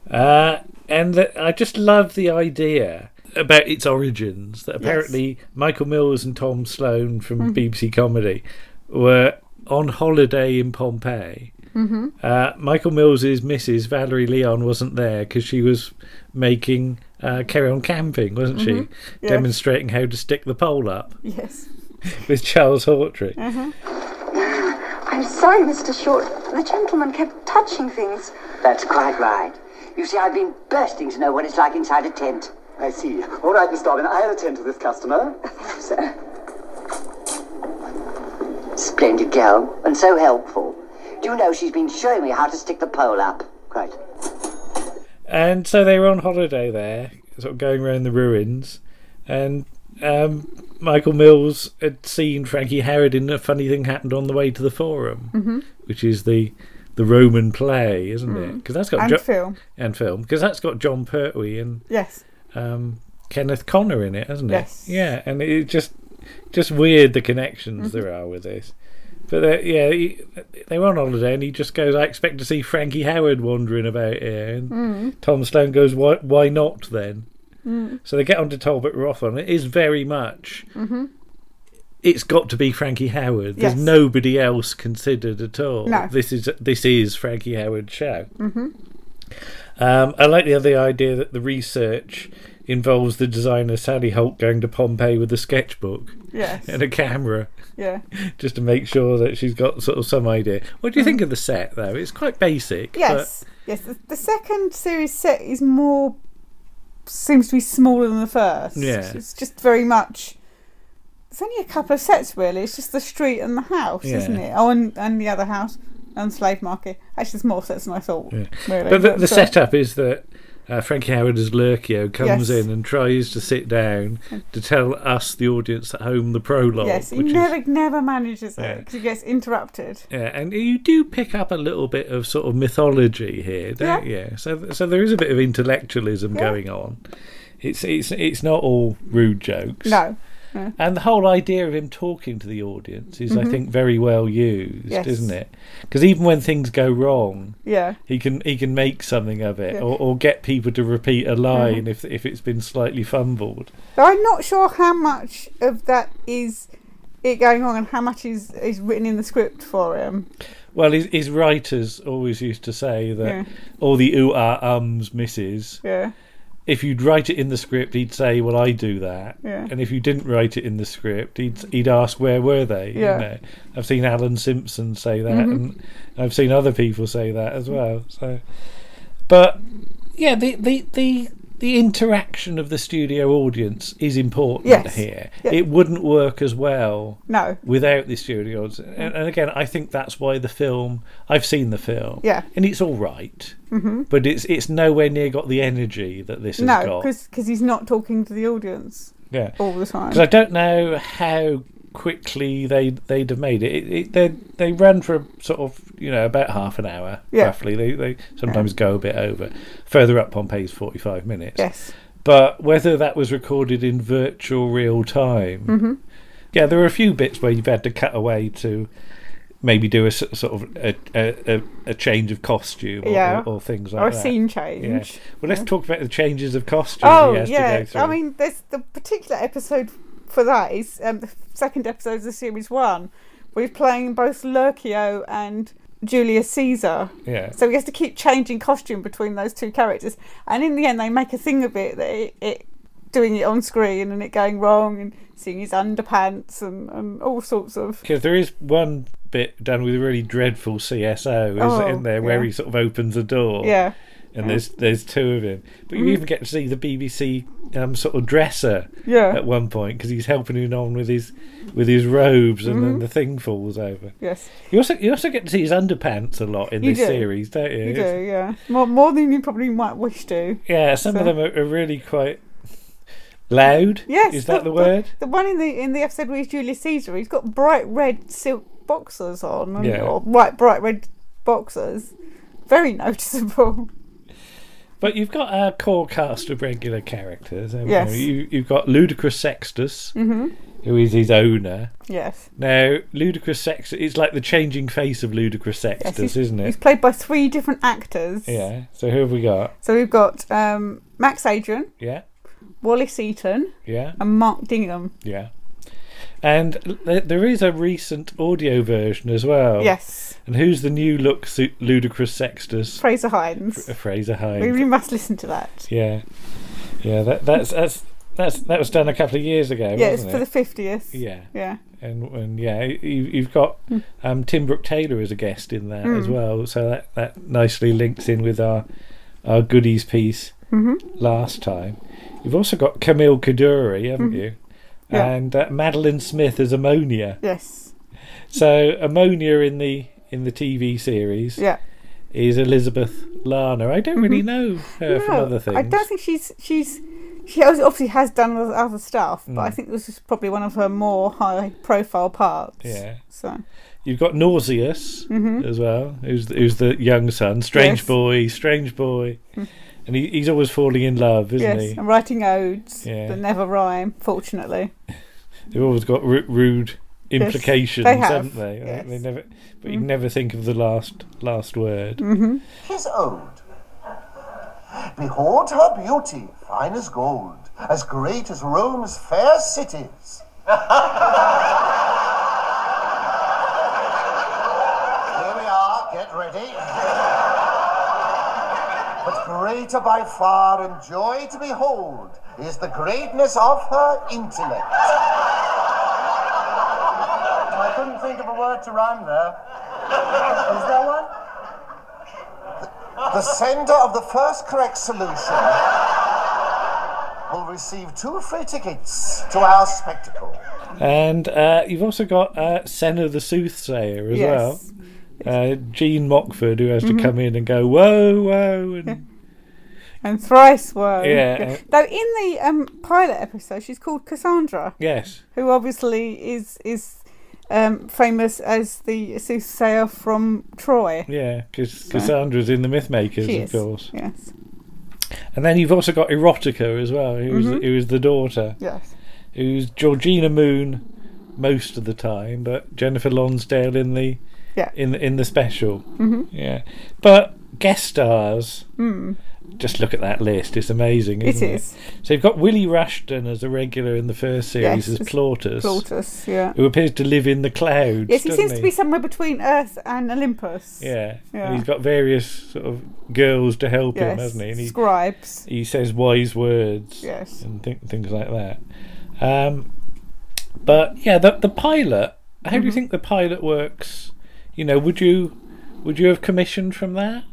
Uh, and the, I just love the idea about its origins. That
Yes.
apparently Michael Mills and Tom Sloan from
Mhm.
BBC Comedy were on holiday in Pompeii.
Mhm.
Uh, Michael Mills's Mrs. Valerie Leon wasn't there because she was making uh, Carry On Camping, wasn't
Mhm.
she?
Yes.
Demonstrating how to stick the pole up
Yes.
with Charles Hawtrey.
Uh-huh.
I'm sorry, Mr. Short. The gentleman kept touching things.
That's quite right. You see, I've been bursting to know what it's like inside a tent.
I see. All right, Miss Dobbin, I'll attend to this customer.
Sir. Splendid girl, and so helpful. Do you know she's been showing me how to stick the pole up? Great.
And so they were on holiday there, sort of going around the ruins, and um, Michael Mills had seen Frankie Howerd in a funny thing happened on the way to the Forum,
Mhm.
which is the the Roman play, isn't it?
Mm.
Because that's got
And
Jo-
film.
and film because that's got Jon Pertwee and
Yes.
Um, Kenneth Connor in it, hasn't it?
Yes.
Yeah, and it's just just weird the connections
Mhm.
there are with this. But uh, yeah, he, they were on holiday, and he just goes, "I expect to see Frankie Howerd wandering about here." And
Mm.
Tom Stone goes, "Why? Why not then?"
Mm.
So they get on to Talbot Roth, and it is very much.
hmm
It's got to be Frankie Howerd. There's
Yes.
nobody else considered at all.
No.
This is this is Frankie Howerd's show.
hmm
Um, I like the other idea that the research involves the designer Sally Holt going to Pompeii with a sketchbook
Yes.
and a camera.
Yeah.
Just to make sure that she's got sort of some idea. What do you
Mm.
think of the set, though? It's quite basic.
Yes. Yes. The, the second series set is more seems to be smaller than the first.
Yeah.
It's just very much. It's only a couple of sets really. It's just the street and the house, isn't it? Oh, and, and the other house and slave market. Actually, there's more sets than I thought.
But, yeah.
Really.
but the, the
uh,
setup is that uh, Frankie Howerd as Lurcio comes
Yes.
in and tries to sit down to tell us, the audience at home, the prologue.
Yes, he
which is
never never manages it
Yeah.
because he gets interrupted.
Yeah, and you do pick up a little bit of sort of mythology here, don't you? So, so there is a bit of intellectualism
Yeah.
going on. It's it's it's not all rude jokes.
No.
And the whole idea of him talking to the audience is, I
Mhm.
think, very well used,
Yes.
isn't it? Because even when things go wrong,
Yeah.
he can he can make something of it,
Yeah.
or, or get people to repeat a line
Mhm.
if if it's been slightly fumbled.
But I'm not sure how much of that is it going on and how much is is written in the script for him.
Well, his, his writers always used to say that
Yeah.
all the ooh ah ums misses.
Yeah.
If you'd write it in the script, he'd say, "Well, I do that."
Yeah.
And if you didn't write it in the script, he'd he'd ask, "Where were they?" You
Yeah.
know? I've seen Alan Simpson say that,
Mhm.
and I've seen other people say that as well. So, but yeah, the the the the interaction of the studio audience is important
Yes.
here.
Yeah.
It wouldn't work as well
No.
without the studio audience. And, and again, I think that's why the film. I've seen the film,
Yeah.
and it's all right,
mm-hmm.
but it's it's nowhere near got the energy that this has got.
No, because he's not talking to the audience.
Yeah.
All the time.
Because I don't know how quickly they they'd have made it. it, it they they run for sort of you know about half an hour
Yeah.
roughly. They they sometimes go a bit over. Further up Pompeii's forty five minutes.
Yes.
But whether that was recorded in virtual real time,
Mhm.
yeah, there are a few bits where you've had to cut away to maybe do a sort of a, a, a, change of costume or,
Yeah.
or, or things like that.
Or a
that.
scene
Yeah.
change.
Well, let's
Yeah.
talk about the changes of costume
Oh yeah. I mean, there's the particular episode for that is um, the second episode of the series one. We're playing both Lurcio and Julius Caesar.
Yeah.
So he has to keep changing costume between those two characters, and in the end, they make a thing of it that it, it doing it on screen and it going wrong and seeing his underpants and, and all sorts of.
Because there is one bit done with a really dreadful CSO, isn't
Oh,
in there, where
yeah.
he sort of opens a door.
Yeah.
And there's there's two of him, but you
Mhm.
even get to see the BBC um, sort of dresser
Yeah.
at one point because he's helping him on with his with his robes, and then
Mhm.
the thing falls over.
Yes.
You also you also get to see his underpants a lot in
You
this
do.
series, don't you?
You
It's-
do, yeah. More more than you probably might wish to.
Yeah, some
So-
of them are, are really quite loud.
Yes,
is that the, word?
The, one in the in the episode where he's Julius Caesar, he's got bright red silk boxers on,
Yeah.
or bright bright red boxers. Very noticeable.
But you've got a core cast of regular characters. haven't
Yes.
You? You, you've got Ludicrus Sextus,
Mhm.
who is his owner.
Yes.
Now, Ludicrus Sextus, it's like the changing face of
Ludicrus
Sextus,
he's,
isn't it?
he's played by three different actors.
Yeah. So who have we got?
So we've got um, Max Adrian,
Yeah.
Wallas Eaton,
Yeah.
and Mark Dignam.
Yeah. And there is a recent audio version as well.
Yes.
And who's the new look su- Ludicrus Sextus?
Frazer Hines.
Frazer Hines.
We, we must listen to that.
Yeah. Yeah, that, that's that's that's that was done a couple of years ago.
yeah, it's for
it?
the fiftieth.
Yeah.
Yeah.
And and yeah, you, you've got um, Tim Brooke Taylor as a guest in that as
Mm.
well, so that, that nicely links in with our our goodies piece
Mhm.
last time. You've also got Camille Coduri, haven't
Mhm.
you?
Yeah.
And uh, Madeline Smith as Ammonia.
Yes.
So Ammonia in the in the TV series,
Yeah.
is Elizabeth Larner. I don't really know her from other things.
I don't think she's she's she obviously has done other stuff, but I
Mm.
think this is probably one of her more high profile parts.
Yeah.
So
You've got Nausius
Mhm.
as well, who's who's the young son, strange
Yes.
boy, strange boy,
Mm.
And he, he's always falling in love, isn't
yes,
he?
and writing odes
Yeah.
that never rhyme, fortunately.
They've always got ru- rude, implications,
they have,
haven't they? I think They never, but you
Mm.
never think of the last last word.
Mm-hmm.
His ode. Behold her beauty, fine as gold, as great as Rome's fair cities. Here we are, get ready. But greater by far and joy to behold is the greatness of her intellect. I couldn't think of a word to rhyme there. Is there one? The sender of the first correct solution will receive two free tickets to our spectacle.
And uh, you've also got uh, Senna the Soothsayer as
Yes.
well. Uh, Jeanne Mockford, who has
Mhm.
to come in and go, whoa, whoa. And,
And thrice were.
Yeah.
Though in the um, pilot episode, she's called Cassandra.
Yes.
Who obviously is is um, famous as the soothsayer from Troy.
yeah, because
So-
Cassandra's in the Mythmakers, of course.
Yes.
And then you've also got Erotica as well, who's,
Mhm.
who is the daughter.
Yes.
Who's Georgina Moon most of the time, but Jennifer Lonsdale in the
Yeah.
in the, in the special.
Mhm.
Yeah. But guest stars.
Mm.
Just look at that list; it's amazing,
It
isn't it?
is.
So you've got Willie Rushton as a regular in the first series
Yes,
as Plautus,
Plautus, yeah.
who appears to live in the clouds.
Yes, he seems to be somewhere between Earth and Olympus.
Yeah.
Yeah.
And he's got various sort of girls to help him, hasn't he? And he
scribes.
He says wise words.
Yes.
And th- things like that. Um, but yeah, the the pilot. How do you
Mhm.
think the pilot works? You know, would you would you have commissioned from that?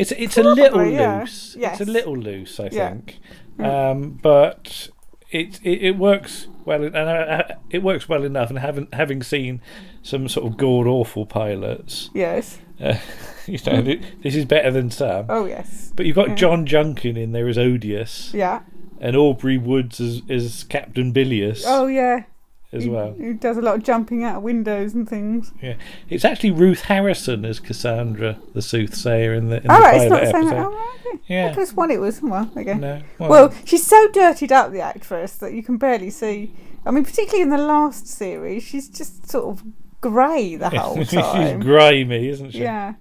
It's it's a little
Probably, yeah.
loose.
Yes.
It's a little loose, I
Yeah.
think.
Yeah.
Um, but it, it it works well, and uh, it works well enough. And having having seen some sort of god awful pilots,
Yes.
uh, you know, th- this is better than some.
Oh, yes.
But you've got
Yeah.
John Junkin in there as Odious.
Yeah.
And Aubrey Woods as, as Captain Bilious
Oh, yeah.
As
He-
well.
He does a lot of jumping out of windows and things.
Yeah, it's actually Ruth Harrison as Cassandra, the soothsayer in the, in
All
the
right, it's
pilot
not
episode.
that. Oh, right, okay.
Yeah.
Have sworn it was. Well, okay.
No,
Well,
well-
she's so dirtied up, the actress, that you can barely see. I mean, particularly in the last series, she's just sort of grey the whole time.
She's grimy, isn't she?
Yeah.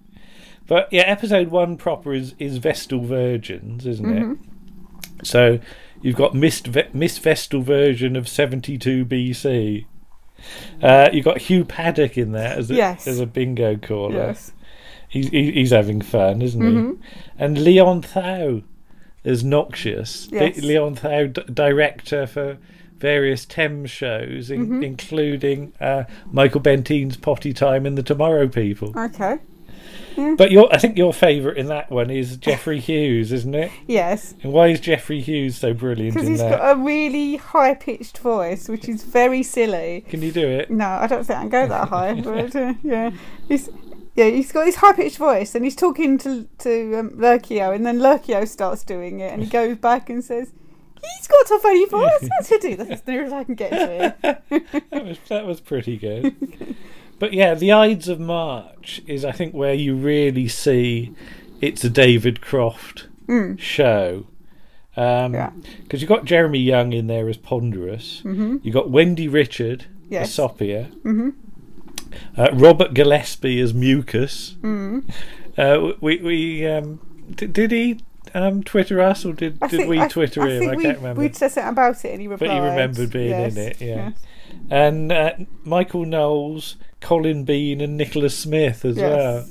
But yeah, episode one proper is, is Vestal Virgins, isn't
Mhm.
it? So you've got Miss, Ve- Miss Vestal version of 72 BC. Uh, you've got Hugh Paddick in there as a,
Yes.
as a bingo caller.
Yes.
He's, he- he's having fun, isn't
Mhm.
he? And Leon Thau as Noxious.
Yes.
Leon Thau, d- director for various Thames shows, in,
Mhm.
including uh, Michael Bentine's Potty Time and the Tomorrow People.
Okay.
But your, I think your favourite in that one is Geoffrey Hughes, isn't it?
Yes.
And why is Geoffrey Hughes so brilliant
Because he's
that?
got a really high pitched voice, which is very silly.
Can you do it?
No, I don't think I can go that high. but uh, yeah, he's yeah he's got this high pitched voice, and he's talking to to um, Lurcio, and then Lurcio starts doing it, and he goes back and says, "He's got a funny voice. Let's do that as near as I can get to it."
that was that was pretty good. But yeah, the Ides of March is I think where you really see it's a David Croft
Mm.
show. Um,
Yeah.
Because you've got Jeremy Young in there as Ponderous.
Mhm.
You've got Wendy Richard
Yes.
as Sophia.
Mhm.
Uh, Robert Gillespie as Mucus.
Mm.
Uh, we we um, did, did he um, Twitter us or did, did
think-
we Twitter
I
him?
think
I
we,
can't remember.
We'd said something about it, and he replied.
But you remembered being
yes,
in it, yeah.
yes.
And uh, Michael Knowles, Colin Bean, and Nicholas Smith as
Yes.
well.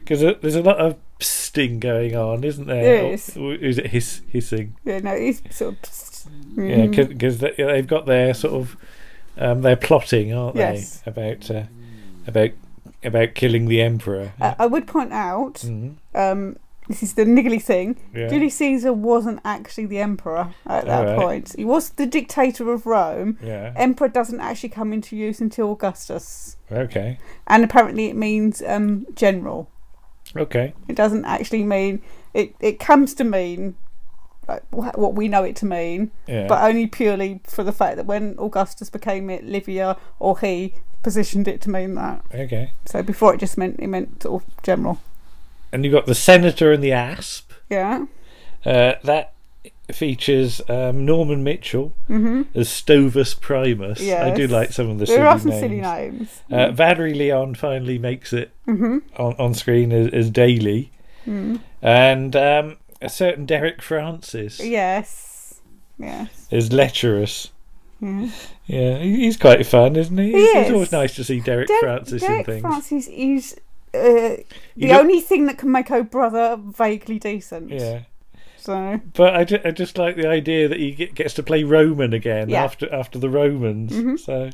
Because there's a lot of psting going on, isn't there?
Yes.
Or is it hiss, hissing?
Yeah, no, he's sort of.
Yeah,
Mhm.
because they, they've got their sort of um, they're plotting, aren't
Yes.
they, about uh, about about killing the emperor?
Uh, I would point out,
Mhm.
um, this is the niggly thing.
Yeah.
Julius Caesar wasn't actually the emperor at that
Alright.
point. He was the dictator of Rome.
Yeah.
Emperor doesn't actually come into use until Augustus,
Okay,
and apparently it means um, general.
okay,
It doesn't actually mean it. It comes to mean like, wh- what we know it to mean,
Yeah.
but only purely for the fact that when Augustus became it, Livia or he positioned it to mean that.
okay.
So before it just meant it meant sort of general.
And you've got the senator and the asp.
Yeah.
Uh, that features um, Norman Mitchell
Mhm.
as Stovus Primus. I do like some of the
There
silly
are some
names.
silly names.
Uh, Valerie Leon finally makes it
Mhm.
on, on screen as, as Daly.
Mm.
And um, a certain Derek Francis
Yes. Yes.
is lecherous.
Yeah.
Yeah, he's quite fun, isn't he?
He
It's-
is.
always nice to see Derek
Der-
Francis
Derek
in things.
Francis is uh, the
look-
only thing that can make Oh Brother vaguely decent.
Yeah.
So
But I, ju- I just like the idea that he get, gets to play Roman again
Yeah.
after after the Romans.
Mhm.
So,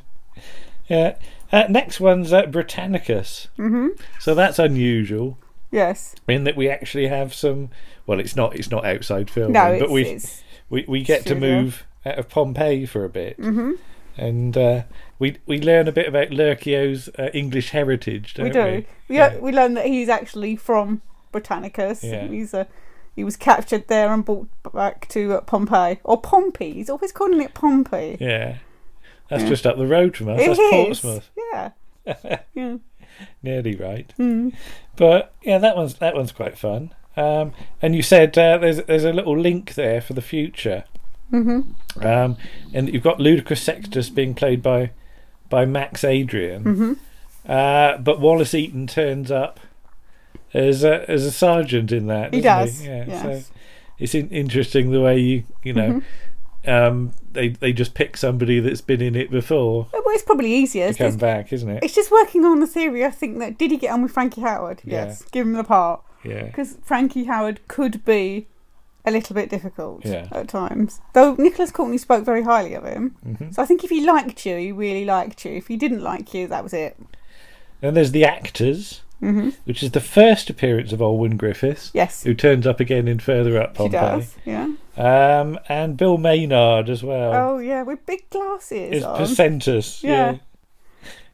yeah. Uh, next one's uh, Britannicus.
Mhm.
So that's unusual
yes.
in that we actually have some. Well, it's not it's not outside filming,
No,
but we we we get to move out of Pompeii for a bit,
Mhm.
And uh, we we learn a bit about Lurcio's uh, English heritage. Don't
we
we
do. We,
Yeah.
we learn that he's actually from Britannicus.
Yeah.
He's a he was captured there and brought back to uh, Pompeii or Pompey. He's always calling it Pompey.
Yeah. That's
Yeah.
just up the road from us.
It
That's
is.
Portsmouth.
Yeah. yeah.
Nearly right.
Hmm.
But yeah, that one's that one's quite fun. Um, and you said uh, there's there's a little link there for the future.
Mhm.
Um, and you've got Ludicrus Sextus being played by by Max Adrian.
Mhm.
Uh, but Wallas Eaton turns up as a, as a sergeant in that.
He does,
Yeah.
yes.
So it's in, interesting the way you you know. Um, they they just pick somebody that's been in it before
Well, it's probably easier.
to come back, isn't it?
it's just working on the theory. I think that did he get on with Frankie Howerd?
Yeah.
Yes. Give him the part.
Yeah.
Because Frankie Howerd could be a little bit difficult
Yeah.
at times. Though Nicholas Courtney spoke very highly of him.
Mhm.
So I think if he liked you, he really liked you. If he didn't like you, that was it.
Then there's the actors,
Mhm.
which is the first appearance of Olwen Griffiths.
Yes.
Who turns up again in Further Up
She
Pompeii.
does. Yeah.
Um, and Bill Maynard as well.
Oh yeah, with big glasses.
is. Placentus.
Yeah.
Yeah.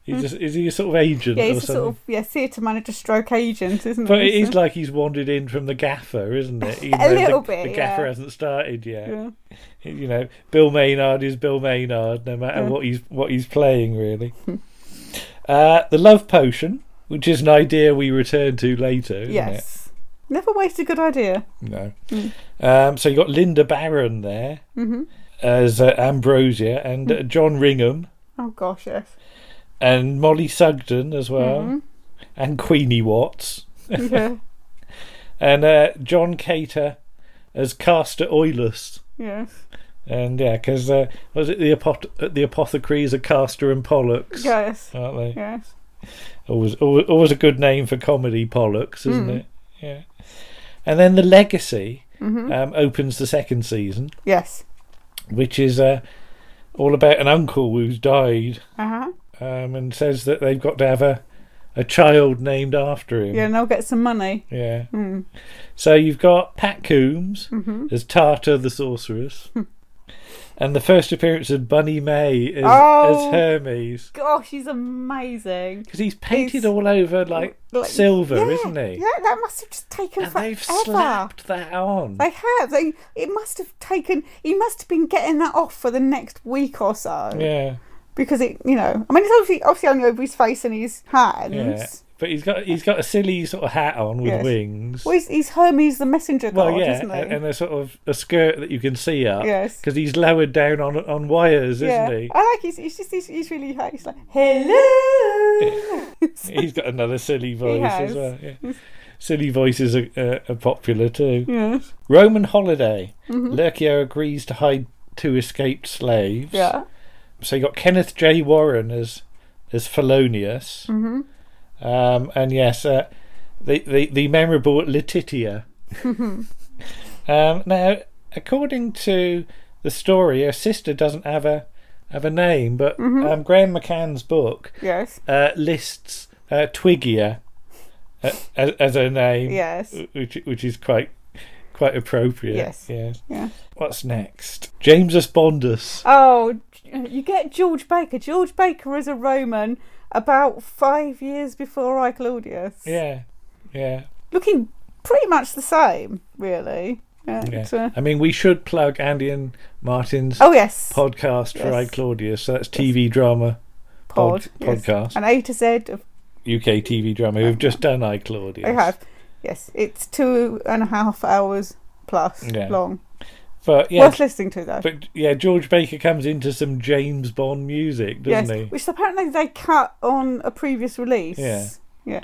He's just, is he a sort of agent
Yeah, he's a sort of yeah theatre manager stroke agent, isn't
But
he?
But it is like he's wandered in from the gaffer, isn't it? Even
A little
the,
bit,
The gaffer
yeah.
hasn't started yet.
Yeah.
You know, Bill Maynard is Bill Maynard, no matter
Yeah.
what he's what he's playing, really. uh, the Love Potion, which is an idea we return to later, isn't
Yes. Never waste a good idea.
No.
Mm.
Um, so you got Linda Baron there
Mhm.
as uh, Ambrosia, and uh, John Ringham,
Oh gosh, yes.
And Mollie Sugden as well,
Mhm.
and Queenie Watts.
Yeah.
and uh, John Cater as Castor Oilus.
Yes.
And yeah, because uh, was it the apot- the apothecaries are Castor and Pollux?
Yes.
aren't they?
Yes.
Always, always, always a good name for comedy, Pollux, isn't
Mm.
it? Yeah. And then the Legacy
Mhm.
um, opens the second season,
Yes.
which is uh, all about an uncle who's died,
Uh huh.
Um, and says that they've got to have a a child named after him.
Yeah, and they'll get some money.
Yeah.
Mm.
So you've got Pat Coombs
Mhm.
as Tartar the Sorceress. and the first appearance of Bunny May as,
Oh.
as Hermes.
Gosh, he's amazing.
Because he's painted all over like,
Like-
silver,
yeah,
isn't he?
Yeah, that must have just taken
And
forever.
they've slapped that on.
They have. They. It must have taken. He must have been getting that off for the next week or so.
Yeah.
Because it, you know, I mean, it's obviously obviously only over his face and his hands.
Yeah. But he's got he's got a silly sort of hat on with
Yes.
wings.
Well, he's, he's Hermes the messenger god,
Well, yeah,
isn't he?
and, a sort of a skirt that you can see up.
Yes.
Because he's lowered down on on wires,
yeah,
isn't he?
I like. He's, he's just he's, he's really. He's like, hello.
He's got another silly voice as well. Yeah. Silly voices are, uh, are popular too.
Yes.
Roman holiday.
Mhm.
Lurcio agrees to hide two escaped slaves.
Yeah.
So you got Kenneth J. Warren as as Felonius.
Mhm.
Um, and yes, uh, the, the the memorable Letitia. Um, now, according to the story, her sister doesn't have a have a name, but
Mhm.
um, Graham McCann's book
Yes.
uh, lists uh, Twigia uh, as, as her name.
Yes.
which which is quite quite appropriate.
Yes.
Yes.
Yeah.
What's next? James's Bondus.
Oh, you get George Baker. George Baker is a Roman about five years before I Claudius.
Yeah. Yeah.
Looking pretty much the same, really. Yeah.
Yeah.
uh,
I mean, we should plug Andy and Martin's
Oh, yes.
podcast for I Claudius. So that's TV drama pod,
pod, yes.
podcast.
An A to Z of
UK TV drama. We've just done I Claudius.
I have. Yes, it's two and a half hours plus
Yeah.
long.
But yeah,
Worth listening to, though.
But yeah, George Baker comes into some James Bond music, doesn't he?
which apparently they cut on a previous release.
Yeah.
Yeah.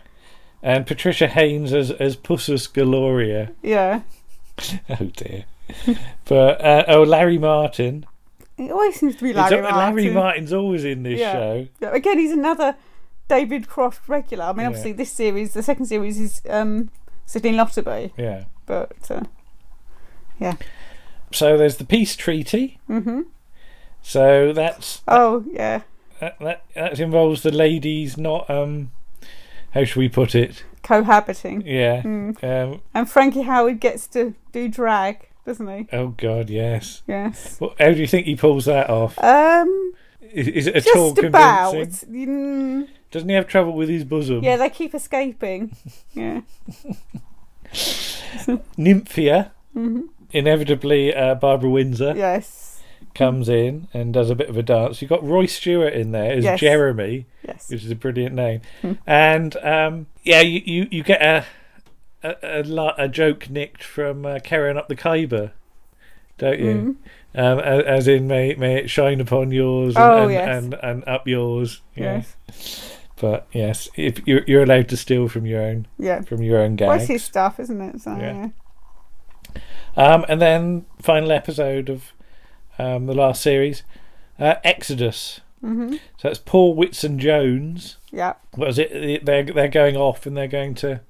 And Patricia Haines as as Pussus Galoria.
Yeah.
oh dear. but uh, oh, Larry Martin.
It always seems to be Larry
al-
Martin.
Larry Martin's always in this
yeah.
show.
Yeah, Again, he's another David Croft regular. I mean,
Yeah.
obviously, this series, the second series is um, Sydney Lotterby.
Yeah.
But, uh, yeah.
So there's the peace treaty.
Mm-hmm.
So that's
Oh, yeah.
that, that that involves the ladies not um how should we put it?
Cohabiting.
Yeah.
Mm.
Um,
And Frankie Howard gets to do drag, doesn't he?
oh God, yes.
Yes.
Well, how do you think he pulls that off?
Um,
Is, is it at all
just about.
convincing?
Mm,
Doesn't he have trouble with his bosom?
yeah, they keep escaping. Yeah.
Nymphia,
Mhm.
inevitably uh, Barbara Windsor.
Yes.
Comes in and does a bit of a dance. You've got Roy Stewart in there as
Yes.
Jeremy,
Yes.
which is a brilliant name.
Hmm.
And um, yeah, you, you, you get a a, a, a joke nicked from uh, carrying up the Khyber, don't you? Um, as, as in, may may it shine upon yours and,
Oh,
and,
yes.
and, and up yours. Yeah.
Yes.
But yes, if you're you're allowed to steal from your own
Yeah.
from your own
Well,
gags.
it's his stuff, isn't it? So,
Yeah.
yeah.
Um, and then final episode of um, the last series, uh, Exodus.
Mhm.
So it's Paul Whitsun Jones.
Yeah.
What is it? They're they're going off and they're going to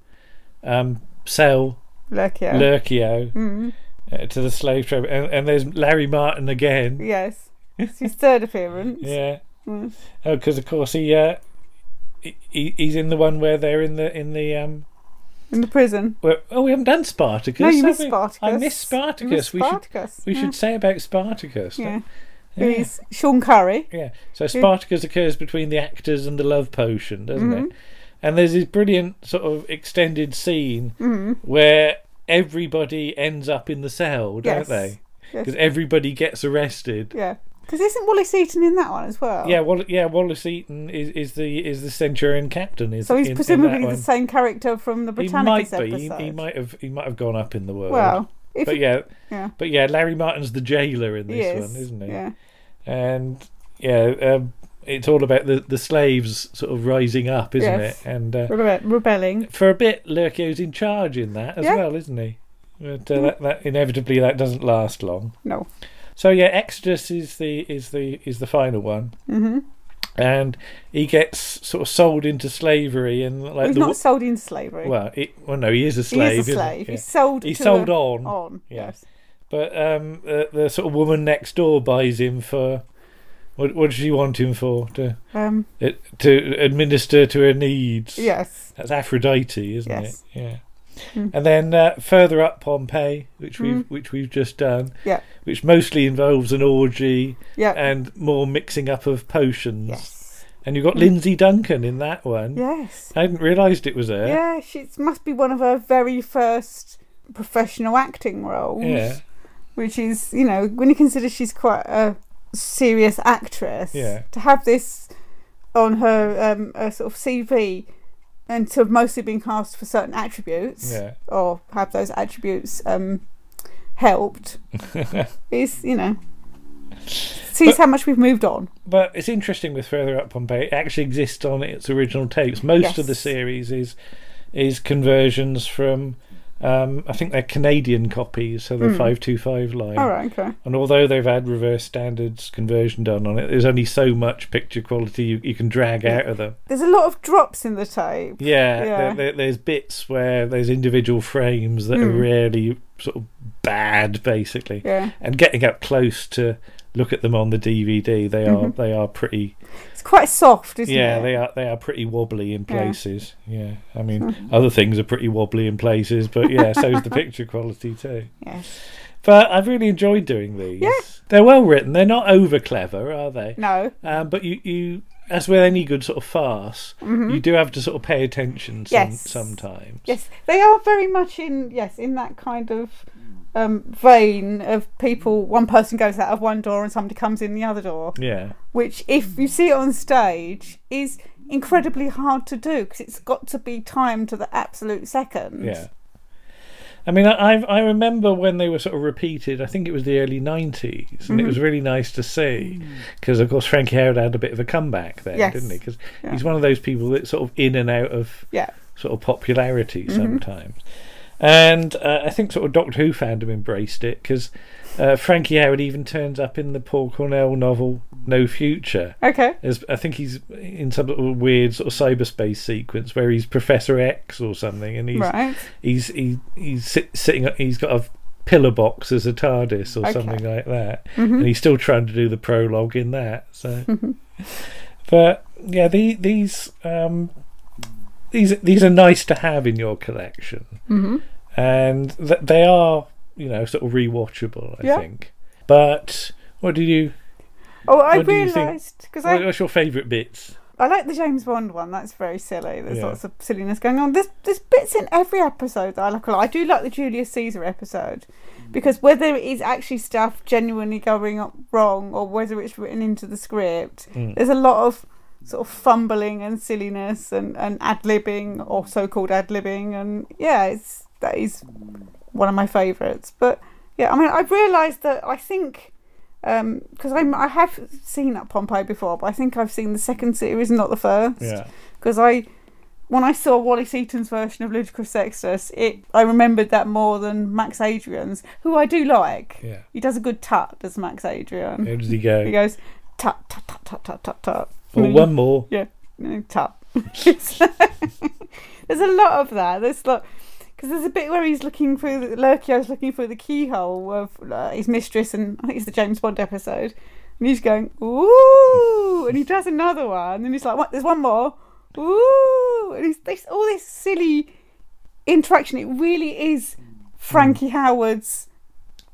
um, sell
Lurcio.
Lurcio
Mhm.
uh, to the slave trade. And, and there's Larry Martin again.
Yes. It's his third appearance.
Yeah.
Mm.
Oh, because of course he, uh, he he- he's in the one where they're in the in the um.
In the prison.
Where, oh, we haven't done Spartacus.
No, you missed
we?
Spartacus.
I missed Spartacus.
Missed
we
Spartacus,
should we
yeah.
should say about Spartacus.
Yeah.
Yeah.
Who's Shaun Curry.
Yeah. So
Who-
Spartacus occurs between the actors and the love potion, doesn't
Mhm.
it? And there's this brilliant sort of extended scene
Mhm.
where everybody ends up in the cell, don't
Yes.
they?
Yes.
Because everybody gets arrested.
Yeah. Because isn't Wallas Eaton in that one as well?
Yeah, Wall- yeah. Wallas Eaton is, is the is the Centurion captain. Is
So he's
in- in
presumably
that
the
one.
same character from the
He
Britannicus
might be.
episode.
He, he might have. He might have gone up in the world.
Well, if
but
he-
yeah,
yeah.
But yeah, Larry Martin's the jailer in
He
this
is,
one, isn't he?
yeah.
And yeah, um, it's all about the the slaves sort of rising up, isn't
Yes.
it? And uh,
Rebe- rebelling.
for a bit, Lurcio's in charge in that as
Yeah.
well, isn't he? But uh, that, that inevitably that doesn't last long.
No.
So yeah, Exodus is the is the is the final one.
hmm
and he gets sort of sold into slavery and like
he's
the
not sold in slavery.
well, it, well, no, he is a
He
slave.
is a slave.
He?
He's sold
He's sold
a-
on.
on,
Yeah.
yes.
But um, the, the sort of woman next door buys him for what? What does she want him for? To
Um,
it, to administer to her needs.
Yes.
That's Aphrodite, isn't
Yes.
it? Yeah.
Mm.
And then uh, further up Pompeii, which we've
Mm.
which we've just done,
Yeah.
which mostly involves an orgy,
Yeah.
and more mixing up of potions.
Yes.
And you've got
Mm.
Lindsay Duncan in that one.
Yes.
I hadn't realised it was her.
yeah, she must be one of her very first professional acting roles.
Yeah.
Which is, you know, when you consider she's quite a serious actress,
Yeah.
to have this on her um, sort of CV and to have mostly been cast for certain attributes
Yeah.
or have those attributes um, helped is, you know, sees
But-
how much we've moved on.
But it's interesting with Further Up Pompeii, it actually exists on its original tapes. Most of the series is is conversions from um, I think they're Canadian copies, so the
Mm.
five two five line.
All right, okay.
And although they've had reverse standards conversion done on it, there's only so much picture quality you, you can drag out of them.
There's a lot of drops in the tape.
Yeah,
Yeah.
There, there, there's bits where there's individual frames that are
Mm.
really sort of bad, basically.
Yeah.
And getting up close to look at them on the DVD, they are
Mhm.
they are pretty.
It's quite soft, isn't
yeah,
it?
Yeah, they are they are pretty wobbly in places. Yeah, I mean
Mhm.
other things are pretty wobbly in places, but yeah, so's the picture quality too.
Yes.
But I've really enjoyed doing these.
Yeah.
They're well written. They're not over clever, are they?
No.
Um, but you, you, as with any good sort of farce,
Mhm.
you do have to sort of pay attention some,
Yes.
sometimes.
Yes, they are very much in yes in that kind of um, vein of people. One person goes out of one door and somebody comes in the other door.
Yeah.
Which, if you see it on stage, is incredibly hard to do because it's got to be timed to the absolute second.
Yeah. I mean, I I remember when they were sort of repeated. I think it was the early nineties, and it
Mhm.
was really nice to see because, of course, Frankie Howerd had a bit of a comeback then,
Yes.
didn't he? Because
Yeah.
he's one of those people that sort of in and out of
Yeah.
sort of popularity
Mhm.
sometimes. And uh, I think sort of Doctor Who fandom embraced it because uh, Frankie Howerd even turns up in the Paul Cornell novel No Future.
Okay.
As I think he's in some sort of weird sort of cyberspace sequence where he's Professor X or something, and he's
Right.
he's he, he's sit, sitting. He's got a pillar box as a TARDIS or
Okay.
something like that,
Mhm.
and he's still trying to do the prologue in that. So, but yeah, the, these um, these these are nice to have in your collection,
Mhm.
And th- they are you know sort of rewatchable. I
Yeah.
think. But what did you?
Oh, I
what do you think-
realised because I
what- What's your favourite bits?
I like the James Bond one. That's very silly. There's
Yeah.
lots of silliness going on. There's there's bits in every episode that I like a lot. I do like the Julius Caesar episode because whether it is actually stuff genuinely going up wrong or whether it's written into the script,
Mm.
there's a lot of sort of fumbling and silliness and, and ad libbing or so called ad libbing and yeah, it's that is one of my favourites. But yeah, I mean I've realised that I think um because I'm I have seen that Pompeii before, but I think I've seen the second series, not the first.
Yeah.
Because I, when I saw Wallas Eaton's version of Ludicrus Sextus, it I remembered that more than Max Adrian's, who I do like.
Yeah.
He does a good tut, does Max Adrian?
How does he go?
He goes tut tut tut tut tut tut tut.
Or one more.
Yeah, tut. there's a lot of that. There's lot. Because there's a bit where he's looking through, the, Lurcio's looking through the keyhole of uh, his mistress, and I think it's the James Bond episode. And he's going, ooh, and he does another one, and he's like, what? There's one more, ooh, and he's this all this silly interaction. It really is Frankie Howerd's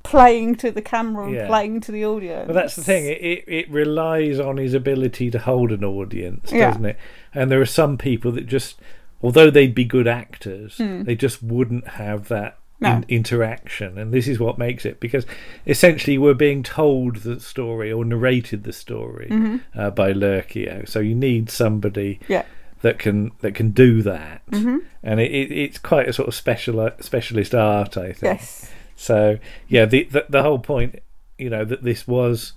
playing to the camera and
Yeah.
playing to the audience.
But that's the thing. It, it it relies on his ability to hold an audience,
Yeah.
doesn't it? And there are some people that just, although they'd be good actors,
Hmm.
they just wouldn't have that
No.
in- interaction. And this is what makes it because essentially we're being told the story or narrated the story
Mhm.
uh, by Lurcio. So you need somebody.
Yeah.
That can that can do that,
Mhm.
and it, it, it's quite a sort of special specialist art, I think.
Yes.
So yeah, the, the the whole point, you know, that this was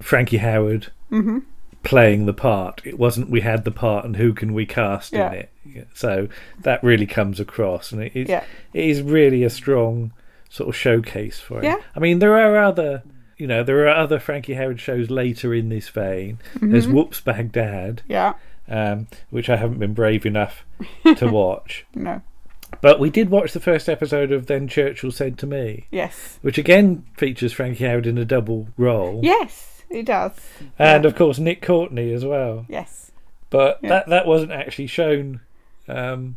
Frankie Howerd
Mhm.
Playing the part. It wasn't we had the part and who can we cast
Yeah.
in it. So that really comes across, and it is
Yeah.
it is really a strong sort of showcase for it.
Yeah.
I mean, there are other. You know, there are other Frankie Howerd shows later in this vein. There's
Mhm.
Whoops Baghdad,
Yeah.
um, which I haven't been brave enough to watch.
No.
But we did watch the first episode of Then Churchill Said to Me.
Yes.
Which again features Frankie Howerd in a double role.
Yes, it does.
And of course Nick Courtney as well.
Yes.
But
Yeah.
that that wasn't actually shown um,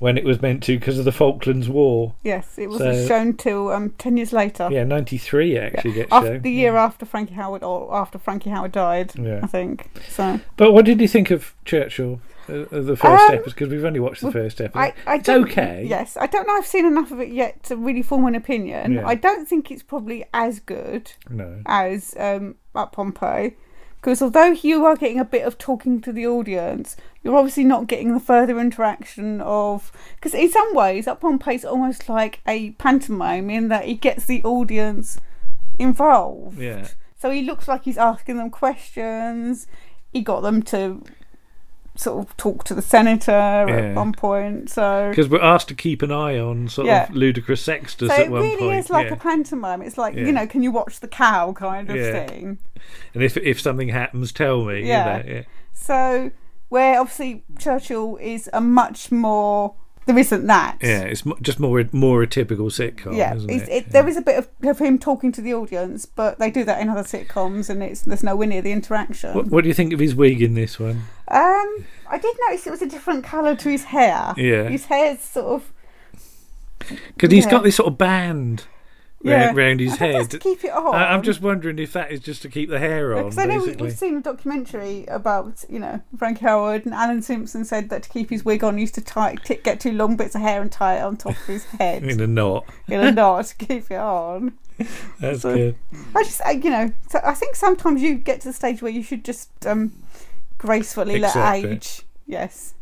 when it was meant to because of the Falklands War.
Yes, it wasn't
So-
shown till um, ten years later.
Yeah, 93 actually gets
after,
shown.
The year after Frankie Howerd, or after Frankie Howerd died,
Yeah.
I think. So
But what did you think of Churchill, the first
Um,
episode? Because we've only watched the first episode.
I, I
it's okay.
Yes, I don't know. I've seen enough of it yet to really form an opinion.
Yeah.
I don't think it's probably as good
No.
as um, at Pompeii. Because although you are getting a bit of talking to the audience, you're obviously not getting the further interaction of. Because in some ways, at Pompeii is almost like a pantomime in that he gets the audience involved.
Yeah.
So he looks like he's asking them questions. He got them to sort of talk to the senator
Yeah.
at one point. So
Because we're asked to keep an eye on sort
Yeah.
of Ludicrus Sextus
so
at
it
one
really
point.
is like
yeah.
a pantomime. It's like
Yeah.
you know, can you watch the cow kind of
Yeah.
thing.
And if if something happens, tell me.
Yeah.
You know, yeah.
So where obviously Churchill is a much more. There isn't that.
Yeah, it's just more more a typical sitcom,
yeah,
it?
it, there is a bit of, of him talking to the audience, but they do that in other sitcoms, and it's there's nowhere near the interaction.
What, what do you think of his wig in this one?
Um, I did notice it was a different colour to his hair.
Yeah.
his hair's sort of
Because he's
Yeah.
got this sort of band
Yeah.
round, round his head.
to keep it on.
I, am just wondering if that is just to keep the hair on,
Because I know
basically.
we've seen a documentary about, you know, Frank Howerd and Alan Simpson said that to keep his wig on, he used to tie, t- get two long bits of hair and tie it on top of his head
In a knot.
in a knot to keep it on.
That's
So-
good.
I just, I, you know, so I think sometimes you get to the stage where you should just um, gracefully let
Accept it.
age, yes,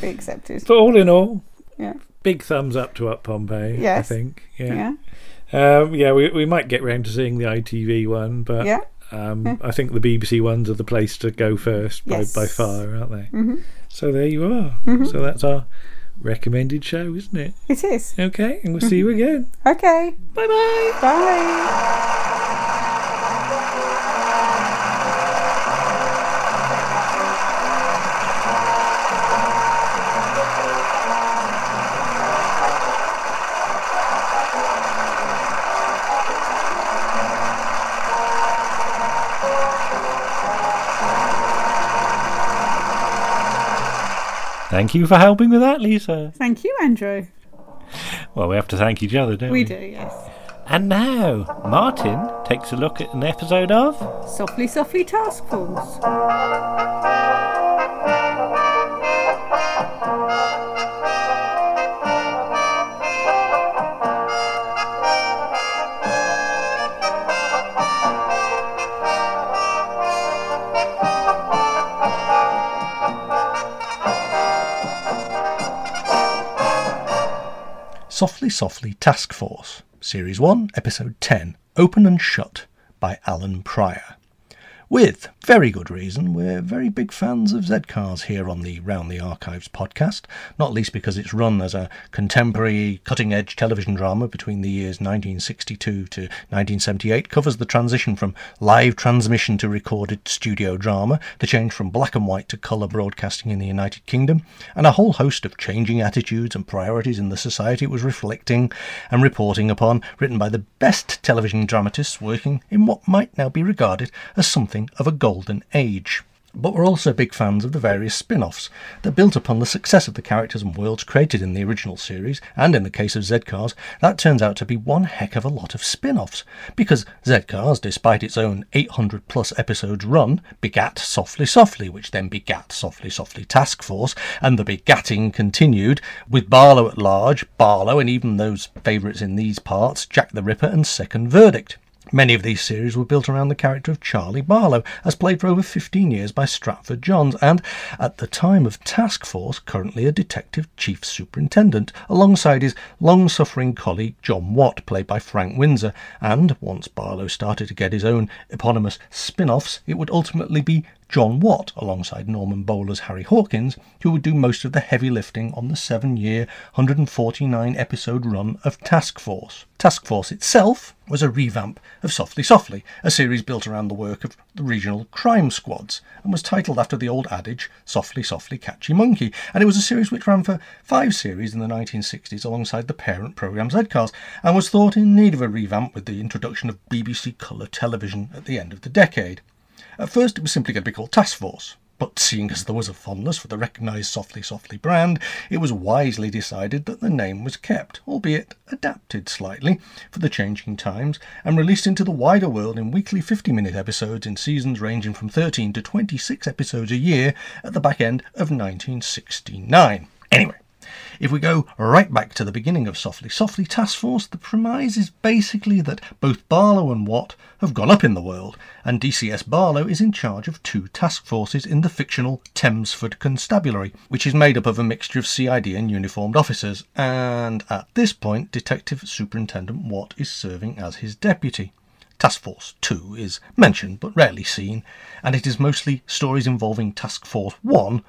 be accepted.
But all in all,
Yeah.
big thumbs up to Up Pompeii.
Yes.
I think. Yeah. Um, yeah, we we might get round to seeing the ITV one, but
Yeah.
um, I think the BBC ones are the place to go first by,
Yes.
by far, aren't they?
Mhm.
So there you are.
Mhm.
So that's our recommended show, isn't it?
It is.
Okay, and we'll see you again.
Okay.
Bye-bye.
Bye.
Thank you for helping with that, Lisa.
Thank you, Andrew.
Well, we have to thank each other, don't we?
We do, yes.
And now, Martin takes a look at an episode of
Softly, softly, task force.
Softly Softly Task Force, Series 1, Episode 10, Open and Shut by Allan Prior. With very good reason, we're very big fans of Z Cars here on the Round the Archives podcast, not least because it's run as a contemporary, cutting edge television drama between the years 1962 to 1978, covers the transition from live transmission to recorded studio drama, the change from black and white to colour broadcasting in the United Kingdom, and a whole host of changing attitudes and priorities in the society it was reflecting and reporting upon, written by the best television dramatists working in what might now be regarded as something of a golden age. But we're also big fans of the various spin offs that built upon the success of the characters and worlds created in the original series, and in the case of Z Cars, that turns out to be one heck of a lot of spin offs. Because Z Cars, despite its own 800 plus episodes run, begat Softly Softly, which then begat Softly Softly Task Force, and the begatting continued with Barlow at large, Barlow, and even those favourites in these parts, Jack the Ripper and Second Verdict. Many of these series were built around the character of Charlie Barlow, as played for over 15 years by Stratford Johns, and at the time of Task Force, currently a detective chief superintendent, alongside his long suffering colleague John Watt, played by Frank Windsor. And once Barlow started to get his own eponymous spin offs, it would ultimately be John Watt, alongside Norman Bowler's Harry Hawkins, who would do most of the heavy lifting on the seven year, 149 episode run of Task Force. Task Force itself was a revamp of Softly Softly, a series built around the work of the regional crime squads, and was titled after the old adage, Softly Softly Catchy Monkey. And it was a series which ran for five series in the 1960s alongside the parent programme Z-Cars, and was thought in need of a revamp with the introduction of BBC colour television at the end of the decade. At first, it was simply going to be called Task Force, but seeing as there was a fondness for the recognised Softly Softly brand, it was wisely decided that the name was kept, albeit adapted slightly for the changing times, and released into the wider world in weekly 50 minute episodes in seasons ranging from 13 to 26 episodes a year at the back end of 1969. Anyway, if we go right back to the beginning of Softly Softly Task Force, the premise is basically that both Barlow and Watt have gone up in the world, and DCS Barlow is in charge of two task forces in the fictional Thamesford Constabulary, which is made up of a mixture of CID and uniformed officers, and at this point, Detective Superintendent Watt is serving as his deputy. Task Force 2 is mentioned but rarely seen, and it is mostly stories involving Task Force 1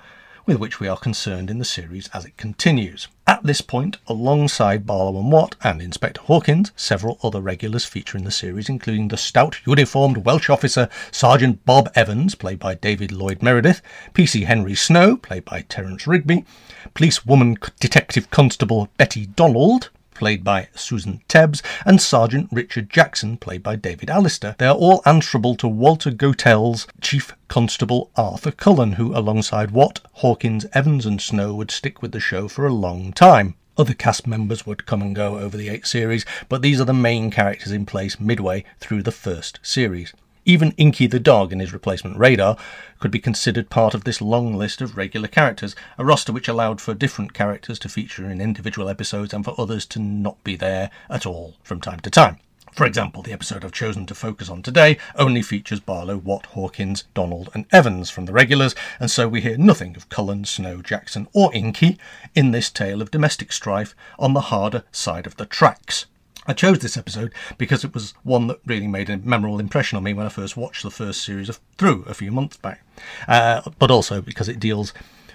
with which we are concerned in the series as it continues. At this point, alongside Barlow and Watt and Inspector Hawkins, several other regulars feature in the series, including the stout, uniformed Welsh officer Sergeant Bob Evans, played by David Lloyd Meredith, PC Henry Snow, played by Terence Rigby, policewoman detective constable Betty Donald, played by Susan Tebbs, and Sergeant Richard Jackson, played by David Allister. They are all answerable to Walter Gotel's Chief Constable Arthur Cullen, who, alongside Watt, Hawkins, Evans, and Snow, would stick with the show for a long time. Other cast members would come and go over the eight series, but these are the main characters in place midway through the first series. Even Inky the dog and his replacement Radar could be considered part of this long list of regular characters, a roster which allowed for different characters to feature in individual episodes and for others to not be there at all from time to time. For example, the episode I've chosen to focus on today only features Barlow, Watt, Hawkins, Donald, and Evans from the regulars, and so we hear nothing of Cullen, Snow, Jackson, or Inky in this tale of domestic strife on the harder side of the tracks. I chose this episode because it was one that really made a memorable impression on me when I first watched the first series of through a few months back, uh, but also because it deals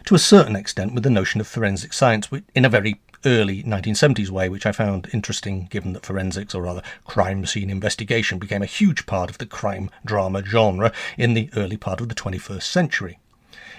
to a certain extent with the notion of forensic science in a very early 1970s way, which I found interesting given that forensics, or rather crime scene investigation, became a huge part of the crime drama genre in the early part of the 21st century.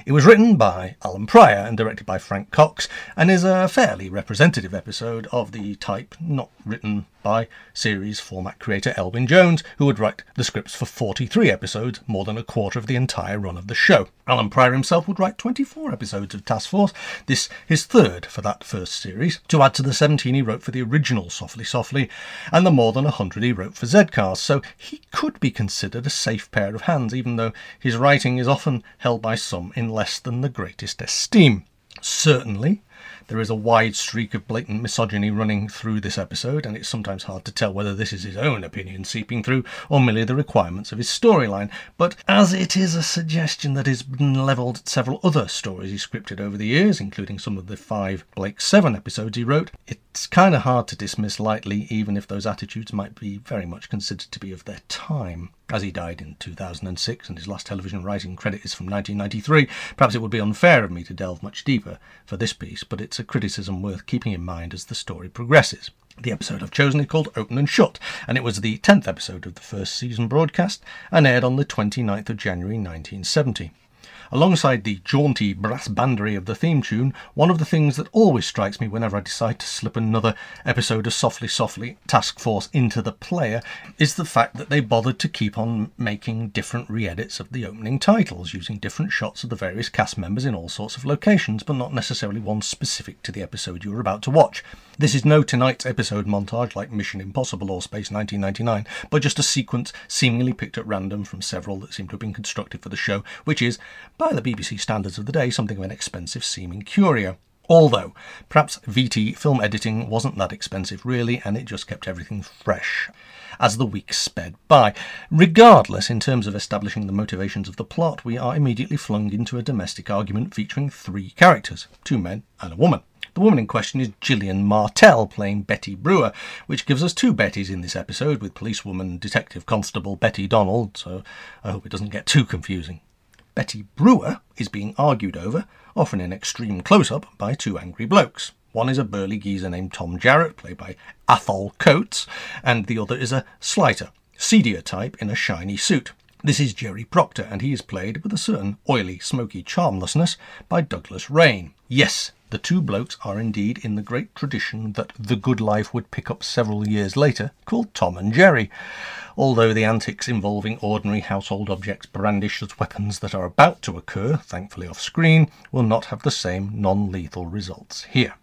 It was written by Allan Prior and directed by Frank Cox, and is a fairly representative episode of the type not written by series format creator Elwyn Jones, who would write the scripts for 43 episodes, more than a quarter of the entire run of the show. Allan Prior himself would write 24 episodes of Task Force, this his third for that first series, to add to the 17 he wrote for the original Softly Softly, and the more than 100 he wrote for Z Cars, so he could be considered a safe pair of hands, even though his writing is often held by some in less than the greatest esteem. Certainly, there is a wide streak of blatant misogyny running through this episode, and it's sometimes hard to tell whether this is his own opinion seeping through or merely the requirements of his storyline. But as it is a suggestion that has been levelled at several other stories he scripted over the years, including some of the five Blake's 7 episodes he wrote, it's kind of hard to dismiss lightly, even if those attitudes might be very much considered to be of their time as he died in 2006 and his last television writing credit is from 1993, perhaps it would be unfair of me to delve much deeper for this piece, but it's a criticism worth keeping in mind as the story progresses. The episode I've chosen is called Open and Shut, and it was the 10th episode of the first season broadcast and aired on the 29th of January 1970. Alongside the jaunty brass bandery of the theme tune, one of the things that always strikes me whenever I decide to slip another episode of Softly Softly Task Force into the player is the fact that they bothered to keep on making different re edits of the opening titles, using different shots of the various cast members in all sorts of locations, but not necessarily one specific to the episode you were about to watch. This is no tonight's episode montage like Mission Impossible or Space 1999, but just a sequence seemingly picked at random from several that seem to have been constructed for the show, which is, by the BBC standards of the day, something of an expensive seeming curio. Although, perhaps VT film editing wasn't that expensive really, and it just kept everything fresh as the weeks sped by. Regardless, in terms of establishing the motivations of the plot, we are immediately flung into a domestic argument featuring three characters two men and a woman. The woman in question is Gillian Martell, playing Betty Brewer, which gives us two Bettys in this episode, with policewoman detective constable Betty Donald, so I hope it doesn't get too confusing. Betty Brewer is being argued over, often in extreme close up, by two angry blokes. One is a burly geezer named Tom Jarrett, played by Athol Coates, and the other is a slighter, seedier type in a shiny suit. This is Jerry Proctor, and he is played with a certain oily, smoky charmlessness by Douglas Rain. Yes, the two blokes are indeed in the great tradition that The Good Life would pick up several years later, called Tom and Jerry, although the antics involving ordinary household objects brandished as weapons that are about to occur, thankfully off screen, will not have the same non lethal results here.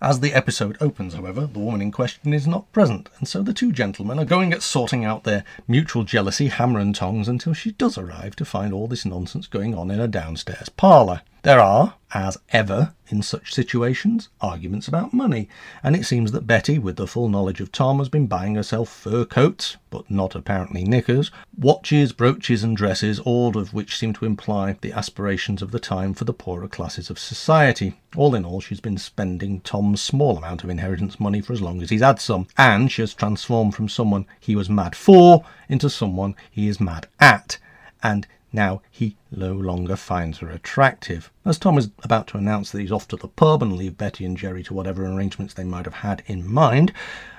As the episode opens, however, the woman in question is not present, and so the two gentlemen are going at sorting out their mutual jealousy hammer and tongs until she does arrive to find all this nonsense going on in a downstairs parlour. There are, as ever in such situations, arguments about money, and it seems that Betty, with the full knowledge of Tom, has been buying herself fur coats, but not apparently knickers, watches, brooches, and dresses, all of which seem to imply the aspirations of the time for the poorer classes of society. All in all, she's been spending Tom's small amount of inheritance money for as long as he's had some, and she has transformed from someone he was mad for into someone he is mad at. And now he no longer finds her attractive. As Tom is about to announce that he's off to the pub and leave Betty and Jerry to whatever arrangements they might have had in mind,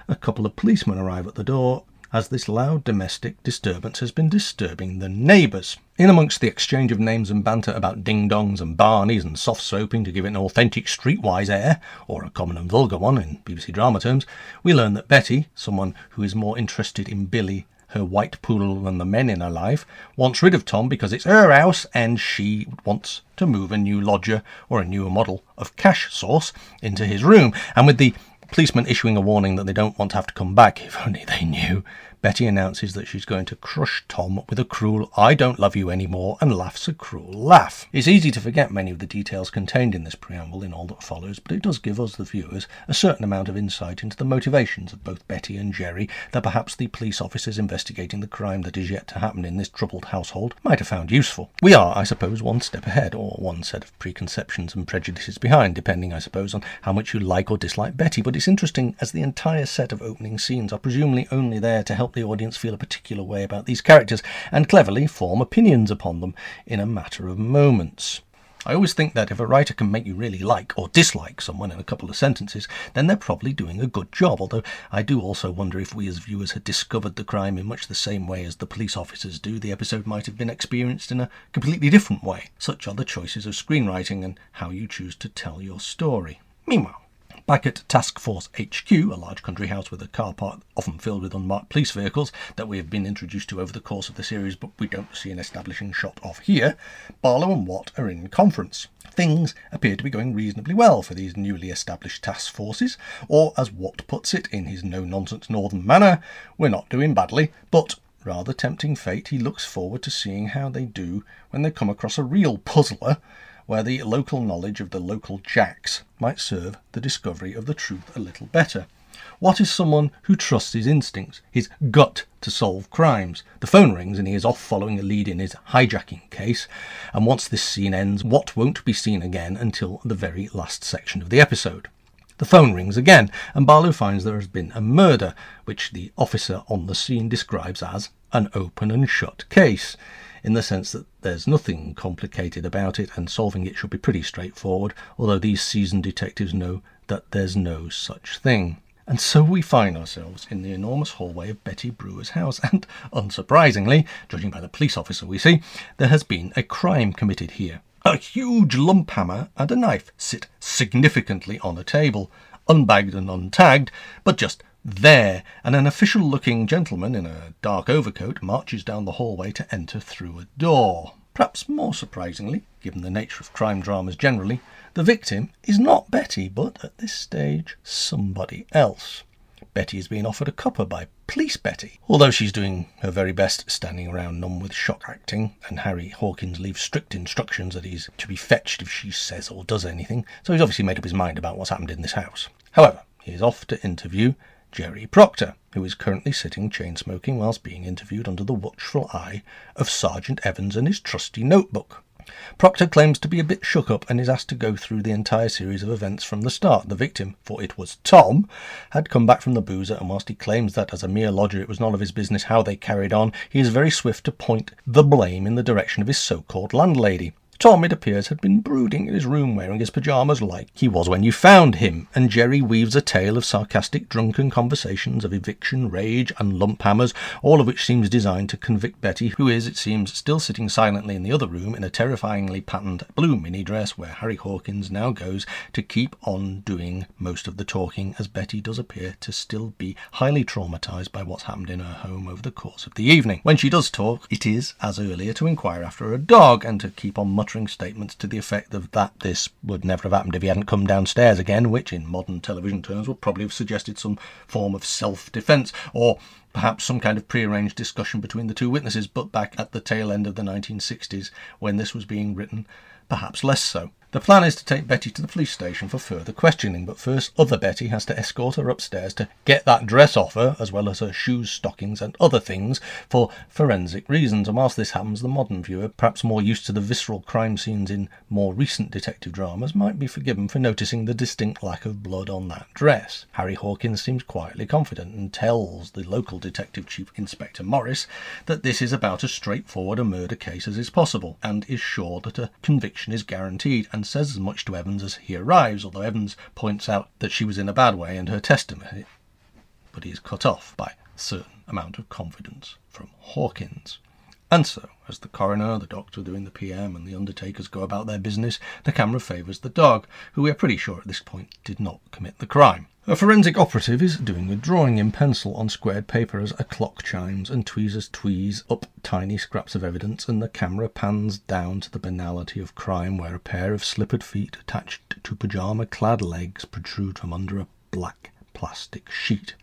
a couple of policemen arrive at the door as this loud domestic disturbance has been disturbing the neighbours. In amongst the exchange of names and banter about ding dongs and barneys and soft soaping to give it an authentic streetwise air, or a common and vulgar one in BBC drama terms, we learn that Betty, someone who is more interested in Billy her white poodle and the men in her life, wants rid of Tom because it's her house and she wants to move a new lodger or a newer model of cash source into his room. And with the policeman issuing a warning that they don't want to have to come back, if only they knew, Betty announces that she's going to crush Tom with a cruel I don't love you anymore and laughs a cruel laugh. It's easy to forget many of the details contained in this preamble in all that follows, but it does give us, the viewers, a certain amount of insight into the motivations of both Betty and Jerry that perhaps the police officers investigating the crime that is yet to happen in this troubled household might have found useful. We are, I suppose, one step ahead, or one set of preconceptions and prejudices behind, depending, I suppose, on how much you like or dislike Betty, but it's interesting as the entire set of opening scenes are presumably only there to help the audience feel a particular way about these characters and cleverly form opinions upon them in a matter of moments. I always think that if a writer can make you really like or dislike someone in a couple of sentences, then they're probably doing a good job. Although I do also wonder if we as viewers had discovered the crime in much the same way as the police officers do, the episode might have been experienced in a completely different way. Such are the choices of screenwriting and how you choose to tell your story. Meanwhile, Back at Task Force HQ, a large country house with a car park often filled with unmarked police vehicles that we have been introduced to over the course of the series, but we don't see an establishing shot of here, Barlow and Watt are in conference. Things appear to be going reasonably well for these newly established task forces, or as Watt puts it in his no nonsense northern manner, we're not doing badly, but rather tempting fate, he looks forward to seeing how they do when they come across a real puzzler where the local knowledge of the local jacks might serve the discovery of the truth a little better. Watt is someone who trusts his instincts, his gut to solve crimes? The phone rings and he is off following a lead in his hijacking case, and once this scene ends, Watt won't be seen again until the very last section of the episode. The phone rings again, and Barlow finds there has been a murder, which the officer on the scene describes as an open and shut case in the sense that there's nothing complicated about it and solving it should be pretty straightforward, although these seasoned detectives know that there's no such thing. And so we find ourselves in the enormous hallway of Betty Brewer's house, and unsurprisingly, judging by the police officer we see, there has been a crime committed here. A huge lump hammer and a knife sit significantly on a table, unbagged and untagged, but just there, and an official looking gentleman in a dark overcoat marches down the hallway to enter through a door. Perhaps more surprisingly, given the nature of crime dramas generally, the victim is not Betty, but at this stage, somebody else. Betty is being offered a cuppa by Police Betty, although she's doing her very best standing around numb with shock acting, and Harry Hawkins leaves strict instructions that he's to be fetched if she says or does anything, so he's obviously made up his mind about what's happened in this house. However, he is off to interview Jerry Proctor, who is currently sitting chain smoking whilst being interviewed under the watchful eye of Sergeant Evans and his trusty notebook. Proctor claims to be a bit shook up and is asked to go through the entire series of events from the start. The victim, for it was Tom, had come back from the boozer, and whilst he claims that as a mere lodger it was none of his business how they carried on, he is very swift to point the blame in the direction of his so called landlady. Tom, it appears, had been brooding in his room wearing his pyjamas like he was when you found him, and Jerry weaves a tale of sarcastic drunken conversations, of eviction, rage, and lump hammers, all of which seems designed to convict Betty, who is, it seems, still sitting silently in the other room in a terrifyingly patterned blue mini dress where Harry Hawkins now goes to keep on doing most of the talking, as Betty does appear to still be highly traumatized by what's happened in her home over the course of the evening. When she does talk, it is, as earlier, to inquire after a dog and to keep on muttering statements to the effect of that this would never have happened if he hadn't come downstairs again, which in modern television terms would probably have suggested some form of self defence or perhaps some kind of prearranged discussion between the two witnesses, but back at the tail end of the 1960s when this was being written, perhaps less so. The plan is to take Betty to the police station for further questioning, but first other Betty has to escort her upstairs to get that dress off her, as well as her shoes, stockings, and other things, for forensic reasons. And whilst this happens, the modern viewer, perhaps more used to the visceral crime scenes in more recent detective dramas, might be forgiven for noticing the distinct lack of blood on that dress. Harry Hawkins seems quietly confident and tells the local detective chief, Inspector Morris, that this is about as straightforward a murder case as is possible, and is sure that a conviction is guaranteed. And and says as much to Evans as he arrives, although Evans points out that she was in a bad way in her testimony. But he is cut off by a certain amount of confidence from Hawkins. And so, as the coroner, the doctor doing the PM, and the undertakers go about their business, the camera favours the dog, who we are pretty sure at this point did not commit the crime. A forensic operative is doing the drawing in pencil on squared paper as a clock chimes and tweezers tweeze up tiny scraps of evidence, and the camera pans down to the banality of crime where a pair of slippered feet attached to pyjama clad legs protrude from under a black plastic sheet.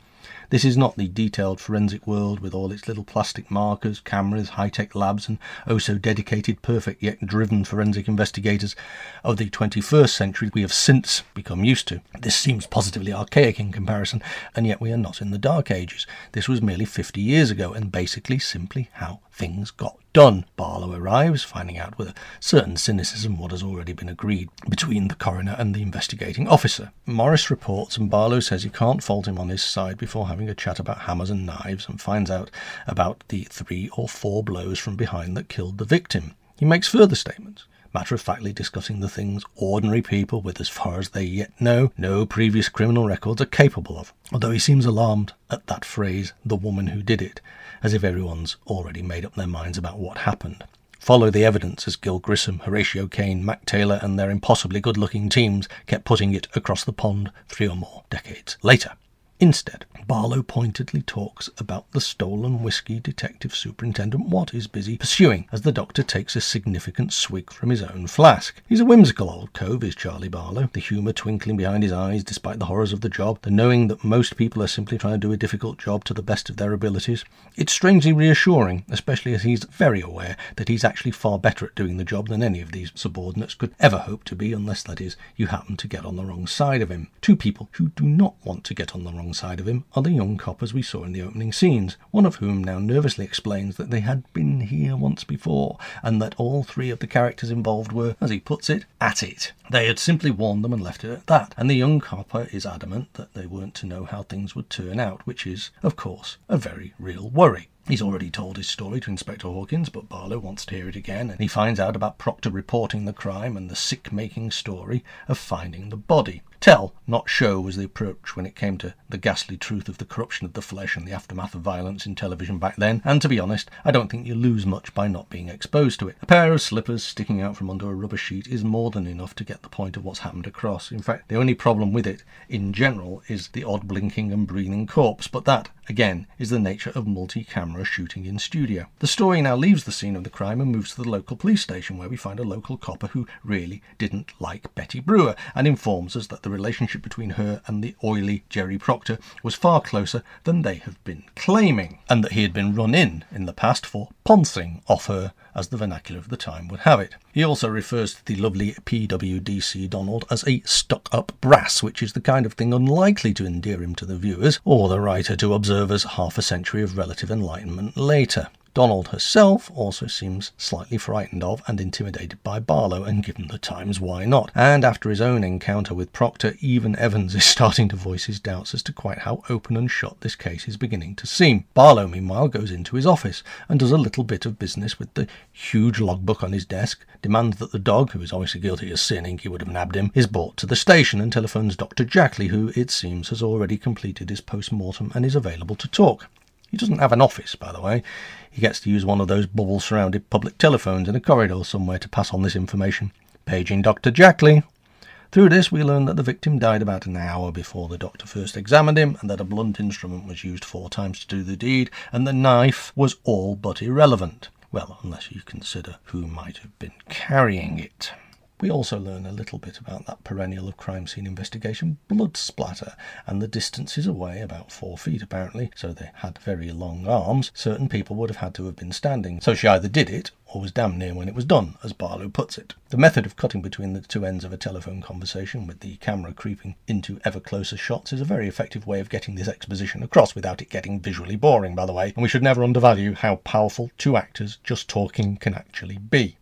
This is not the detailed forensic world with all its little plastic markers, cameras, high tech labs, and oh so dedicated, perfect, yet driven forensic investigators of the 21st century we have since become used to. This seems positively archaic in comparison, and yet we are not in the Dark Ages. This was merely 50 years ago, and basically simply how things got done. Barlow arrives, finding out with a certain cynicism what has already been agreed between the coroner and the investigating officer. Morris reports, and Barlow says he can't fault him on his side before having a chat about hammers and knives and finds out about the three or four blows from behind that killed the victim. He makes further statements matter of factly discussing the things ordinary people, with as far as they yet know, no previous criminal records are capable of. Although he seems alarmed at that phrase, the woman who did it, as if everyone's already made up their minds about what happened. Follow the evidence as Gil Grissom, Horatio Caine, Mac Taylor, and their impossibly good looking teams kept putting it across the pond three or more decades later. Instead, Barlow pointedly talks about the stolen whiskey Detective Superintendent Watt is busy pursuing as the doctor takes a significant swig from his own flask. He's a whimsical old cove, is Charlie Barlow, the humour twinkling behind his eyes despite the horrors of the job, the knowing that most people are simply trying to do a difficult job to the best of their abilities. It's strangely reassuring, especially as he's very aware that he's actually far better at doing the job than any of these subordinates could ever hope to be, unless, that is, you happen to get on the wrong side of him. Two people who do not want to get on the wrong side of him are the young coppers we saw in the opening scenes, one of whom now nervously explains that they had been here once before, and that all three of the characters involved were, as he puts it, at it. They had simply warned them and left it at that, and the young copper is adamant that they weren't to know how things would turn out, which is, of course, a very real worry. He's already told his story to Inspector Hawkins, but Barlow wants to hear it again, and he finds out about Proctor reporting the crime and the sick making story of finding the body. Tell, not show, was the approach when it came to the ghastly truth of the corruption of the flesh and the aftermath of violence in television back then, and to be honest, I don't think you lose much by not being exposed to it. A pair of slippers sticking out from under a rubber sheet is more than enough to get the point of what's happened across. In fact, the only problem with it, in general, is the odd blinking and breathing corpse, but that, again, is the nature of multi camera shooting in studio. The story now leaves the scene of the crime and moves to the local police station, where we find a local copper who really didn't like Betty Brewer and informs us that the relationship between her and the oily Jerry Proctor was far closer than they have been claiming, and that he had been run in in the past for ponsing off her, as the vernacular of the time would have it. He also refers to the lovely PWDC Donald as a stuck up brass, which is the kind of thing unlikely to endear him to the viewers or the writer to observers half a century of relative enlightenment later. Donald herself also seems slightly frightened of and intimidated by Barlow, and given the times, why not? And after his own encounter with Proctor, even Evans is starting to voice his doubts as to quite how open and shut this case is beginning to seem. Barlow, meanwhile, goes into his office and does a little bit of business with the huge logbook on his desk, demands that the dog, who is obviously guilty of sinning, he would have nabbed him, is brought to the station, and telephones Dr. Jackley, who, it seems, has already completed his post mortem and is available to talk. He doesn't have an office, by the way. He gets to use one of those bubble surrounded public telephones in a corridor somewhere to pass on this information. Paging Dr. Jackley. Through this, we learn that the victim died about an hour before the doctor first examined him, and that a blunt instrument was used four times to do the deed, and the knife was all but irrelevant. Well, unless you consider who might have been carrying it. We also learn a little bit about that perennial of crime scene investigation, blood splatter, and the distances away, about four feet apparently, so they had very long arms, certain people would have had to have been standing. So she either did it, or was damn near when it was done, as Barlow puts it. The method of cutting between the two ends of a telephone conversation with the camera creeping into ever closer shots is a very effective way of getting this exposition across without it getting visually boring, by the way, and we should never undervalue how powerful two actors just talking can actually be.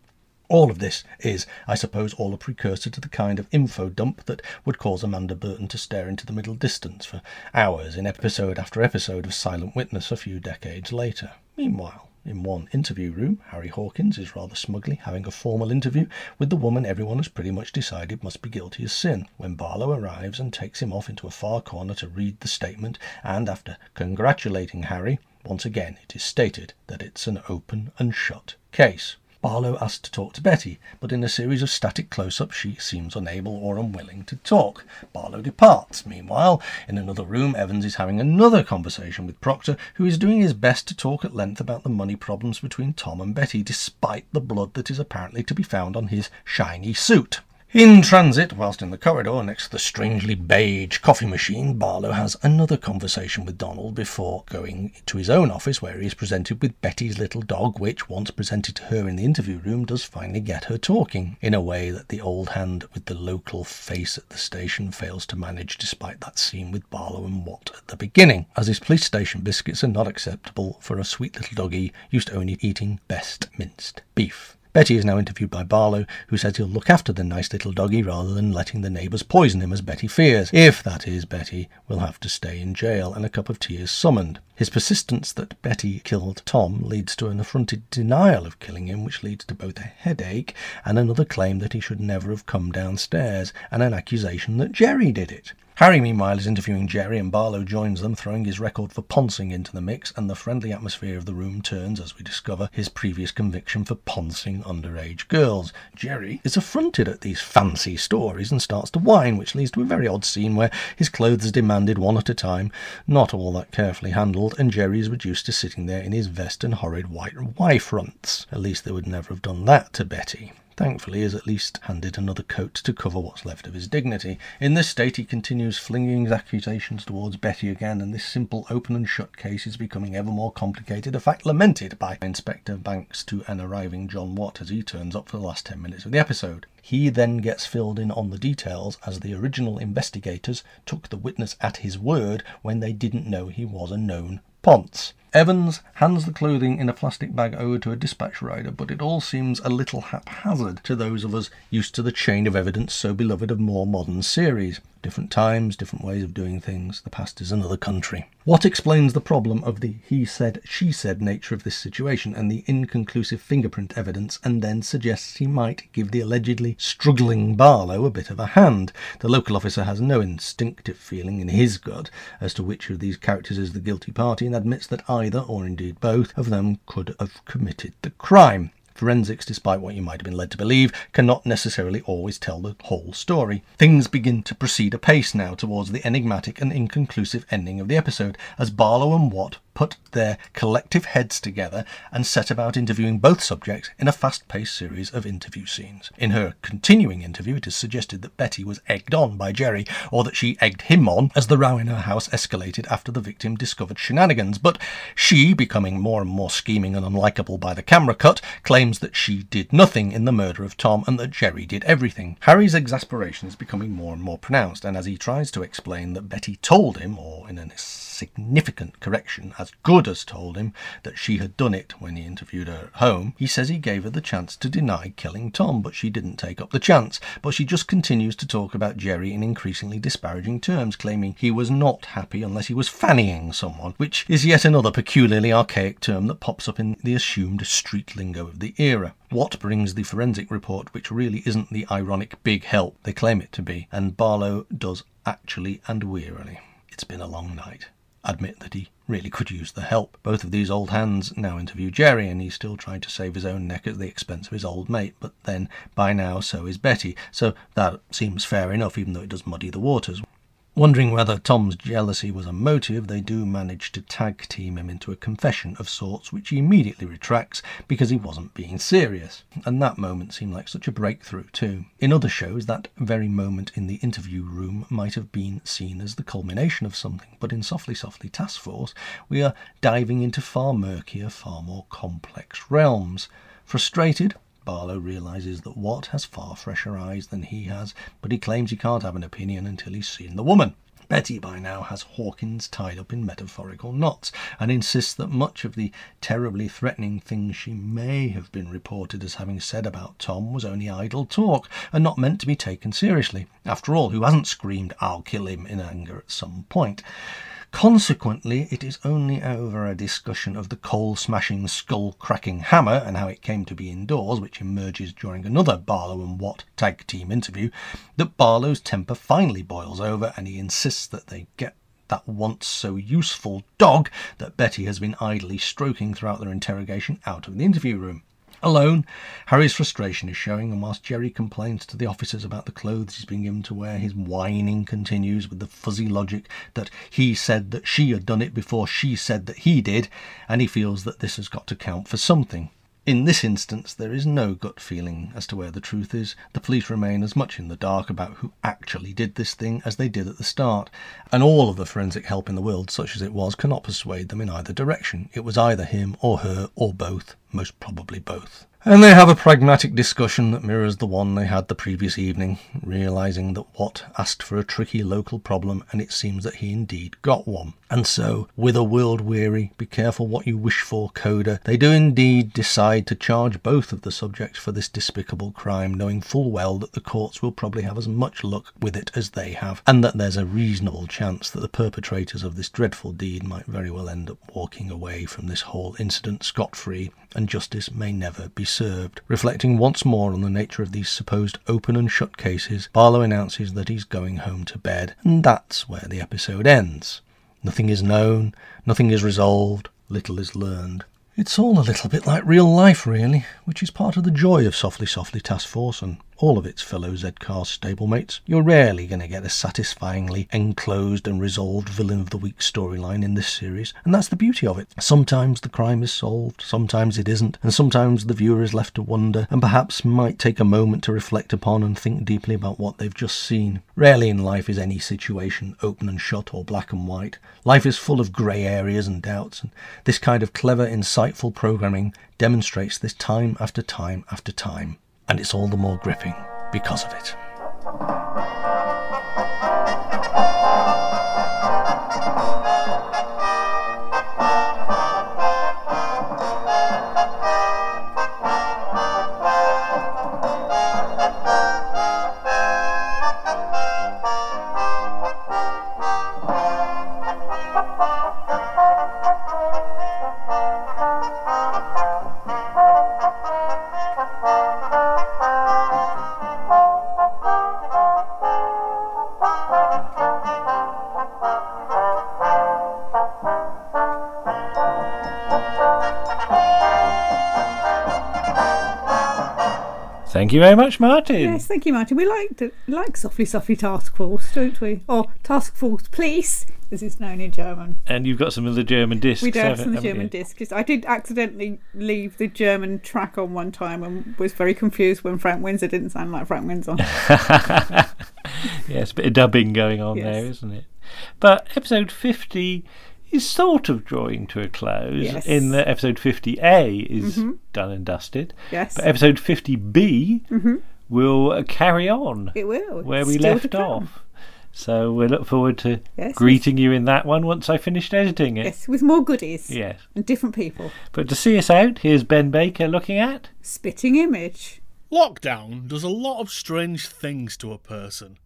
All of this is, I suppose, all a precursor to the kind of info dump that would cause Amanda Burton to stare into the middle distance for hours in episode after episode of Silent Witness a few decades later. Meanwhile, in one interview room, Harry Hawkins is rather smugly having a formal interview with the woman everyone has pretty much decided must be guilty as sin, when Barlow arrives and takes him off into a far corner to read the statement, and after congratulating Harry, once again it is stated that it's an open and shut case. Barlow asks to talk to Betty, but in a series of static close ups, she seems unable or unwilling to talk. Barlow departs. Meanwhile, in another room, Evans is having another conversation with Proctor, who is doing his best to talk at length about the money problems between Tom and Betty, despite the blood that is apparently to be found on his shiny suit. In transit, whilst in the corridor next to the strangely beige coffee machine, Barlow has another conversation with Donald before going to his own office where he is presented with Betty's little dog, which, once presented to her in the interview room, does finally get her talking in a way that the old hand with the local face at the station fails to manage despite that scene with Barlow and Watt at the beginning, as his police station biscuits are not acceptable for a sweet little doggy used to only eating best minced beef. Betty is now interviewed by Barlow, who says he'll look after the nice little doggy rather than letting the neighbours poison him as Betty fears. If that is Betty, will have to stay in jail and a cup of tea is summoned. His persistence that Betty killed Tom leads to an affronted denial of killing him, which leads to both a headache and another claim that he should never have come downstairs, and an accusation that Jerry did it. Harry, meanwhile, is interviewing Jerry, and Barlow joins them, throwing his record for poncing into the mix, and the friendly atmosphere of the room turns as we discover his previous conviction for poncing underage girls. Jerry is affronted at these fancy stories and starts to whine, which leads to a very odd scene where his clothes are demanded one at a time, not all that carefully handled, and Jerry is reduced to sitting there in his vest and horrid white Y fronts. At least they would never have done that to Betty. Thankfully, is at least handed another coat to cover what's left of his dignity. In this state, he continues flinging his accusations towards Betty again, and this simple open and shut case is becoming ever more complicated, a fact lamented by Inspector Banks to an arriving John Watt as he turns up for the last 10 minutes of the episode. He then gets filled in on the details as the original investigators took the witness at his word when they didn't know he was a known ponce. Evans hands the clothing in a plastic bag over to a dispatch rider, but it all seems a little haphazard to those of us used to the chain of evidence so beloved of more modern series. Different times, different ways of doing things. The past is another country. Watt explains the problem of the he said, she said nature of this situation and the inconclusive fingerprint evidence, and then suggests he might give the allegedly struggling Barlow a bit of a hand. The local officer has no instinctive feeling in his gut as to which of these characters is the guilty party and admits that either, or indeed both, of them could have committed the crime. Forensics, despite what you might have been led to believe, cannot necessarily always tell the whole story. Things begin to proceed apace now towards the enigmatic and inconclusive ending of the episode, as Barlow and Watt put their collective heads together and set about interviewing both subjects in a fast paced series of interview scenes. In her continuing interview, it is suggested that Betty was egged on by Jerry, or that she egged him on as the row in her house escalated after the victim discovered shenanigans. But she, becoming more and more scheming and unlikable by the camera cut, claims that she did nothing in the murder of Tom and that Jerry did everything. Harry's exasperation is becoming more and more pronounced, and as he tries to explain that Betty told him, or in a significant correction, as good as told him that she had done it when he interviewed her at home, he says he gave her the chance to deny killing Tom, but she didn't take up the chance. But she just continues to talk about Jerry in increasingly disparaging terms, claiming he was not happy unless he was fannying someone, which is yet another peculiarly archaic term that pops up in the assumed street lingo of the era. Watt brings the forensic report, which really isn't the ironic big help they claim it to be, and Barlow does actually and wearily. It's been a long night admit that he really could use the help. Both of these old hands now interview Jerry, and he's still trying to save his own neck at the expense of his old mate, but then by now so is Betty, so that seems fair enough, even though it does muddy the waters. Wondering whether Tom's jealousy was a motive, they do manage to tag team him into a confession of sorts, which he immediately retracts because he wasn't being serious. And that moment seemed like such a breakthrough, too. In other shows, that very moment in the interview room might have been seen as the culmination of something, but in Softly Softly Task Force, we are diving into far murkier, far more complex realms. Frustrated, Barlow realizes that Watt has far fresher eyes than he has, but he claims he can't have an opinion until he's seen the woman. Betty by now has Hawkins tied up in metaphorical knots and insists that much of the terribly threatening things she may have been reported as having said about Tom was only idle talk and not meant to be taken seriously. After all, who hasn't screamed, I'll kill him in anger at some point? Consequently, it is only over a discussion of the coal smashing, skull cracking hammer and how it came to be indoors, which emerges during another Barlow and Watt tag team interview, that Barlow's temper finally boils over and he insists that they get that once so useful dog that Betty has been idly stroking throughout their interrogation out of the interview room. Alone, Harry's frustration is showing, and whilst Jerry complains to the officers about the clothes he's been given to wear, his whining continues with the fuzzy logic that he said that she had done it before she said that he did, and he feels that this has got to count for something. In this instance, there is no gut feeling as to where the truth is. The police remain as much in the dark about who actually did this thing as they did at the start, and all of the forensic help in the world, such as it was, cannot persuade them in either direction. It was either him or her or both, most probably both. And they have a pragmatic discussion that mirrors the one they had the previous evening, realizing that Watt asked for a tricky local problem, and it seems that he indeed got one. And so, with a world weary, be careful what you wish for coda, they do indeed decide to charge both of the subjects for this despicable crime, knowing full well that the courts will probably have as much luck with it as they have, and that there's a reasonable chance that the perpetrators of this dreadful deed might very well end up walking away from this whole incident scot free, and justice may never be served. Reflecting once more on the nature of these supposed open and shut cases, Barlow announces that he's going home to bed, and that's where the episode ends. Nothing is known, nothing is resolved, little is learned. It's all a little bit like real life, really, which is part of the joy of Softly Softly Task Force and all of its fellow Z-Car stablemates. You're rarely going to get a satisfyingly enclosed and resolved villain of the week storyline in this series, and that's the beauty of it. Sometimes the crime is solved, sometimes it isn't, and sometimes the viewer is left to wonder and perhaps might take a moment to reflect upon and think deeply about what they've just seen. Rarely in life is any situation open and shut or black and white. Life is full of grey areas and doubts, and this kind of clever, insightful programming demonstrates this time after time after time and it's all the more gripping because of it.
Thank you very much, Martin.
Yes, thank you, Martin. We like to, like Softly Softly Task Force, don't we? Or Task Force Police, as it's known in German.
And you've got some of the German discs.
We do have some of the German
you?
discs. I did accidentally leave the German track on one time and was very confused when Frank Windsor didn't sound like Frank Windsor.
yes, a bit of dubbing going on
Yes.
there, isn't it? But episode 50 is sort of drawing to a close
Yes.
in that episode 50A is
Mhm.
done and dusted.
Yes.
But episode 50B
Mhm.
will uh, carry on
It will.
where
It's
we left off. So we look forward to
Yes,
greeting you in that one once I finished editing it.
Yes, with more goodies.
Yes.
And different people.
But to see us out, here's Ben Baker looking at.
Spitting image.
Lockdown does a lot of strange things to a person.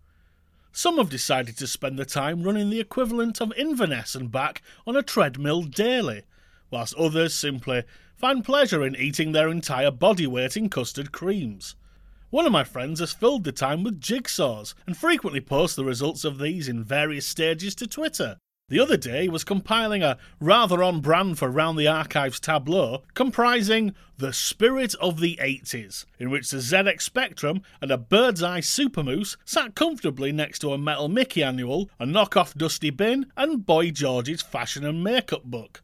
Some have decided to spend the time running the equivalent of Inverness and back on a treadmill daily, whilst others simply find pleasure in eating their entire body weight in custard creams. One of my friends has filled the time with jigsaws and frequently posts the results of these in various stages to Twitter. The other day was compiling a rather on brand for Round the Archives tableau comprising The Spirit of the 80s, in which the ZX Spectrum and a bird's eye super mousse sat comfortably next to a Metal Mickey annual, a knockoff Dusty Bin, and Boy George's fashion and makeup book.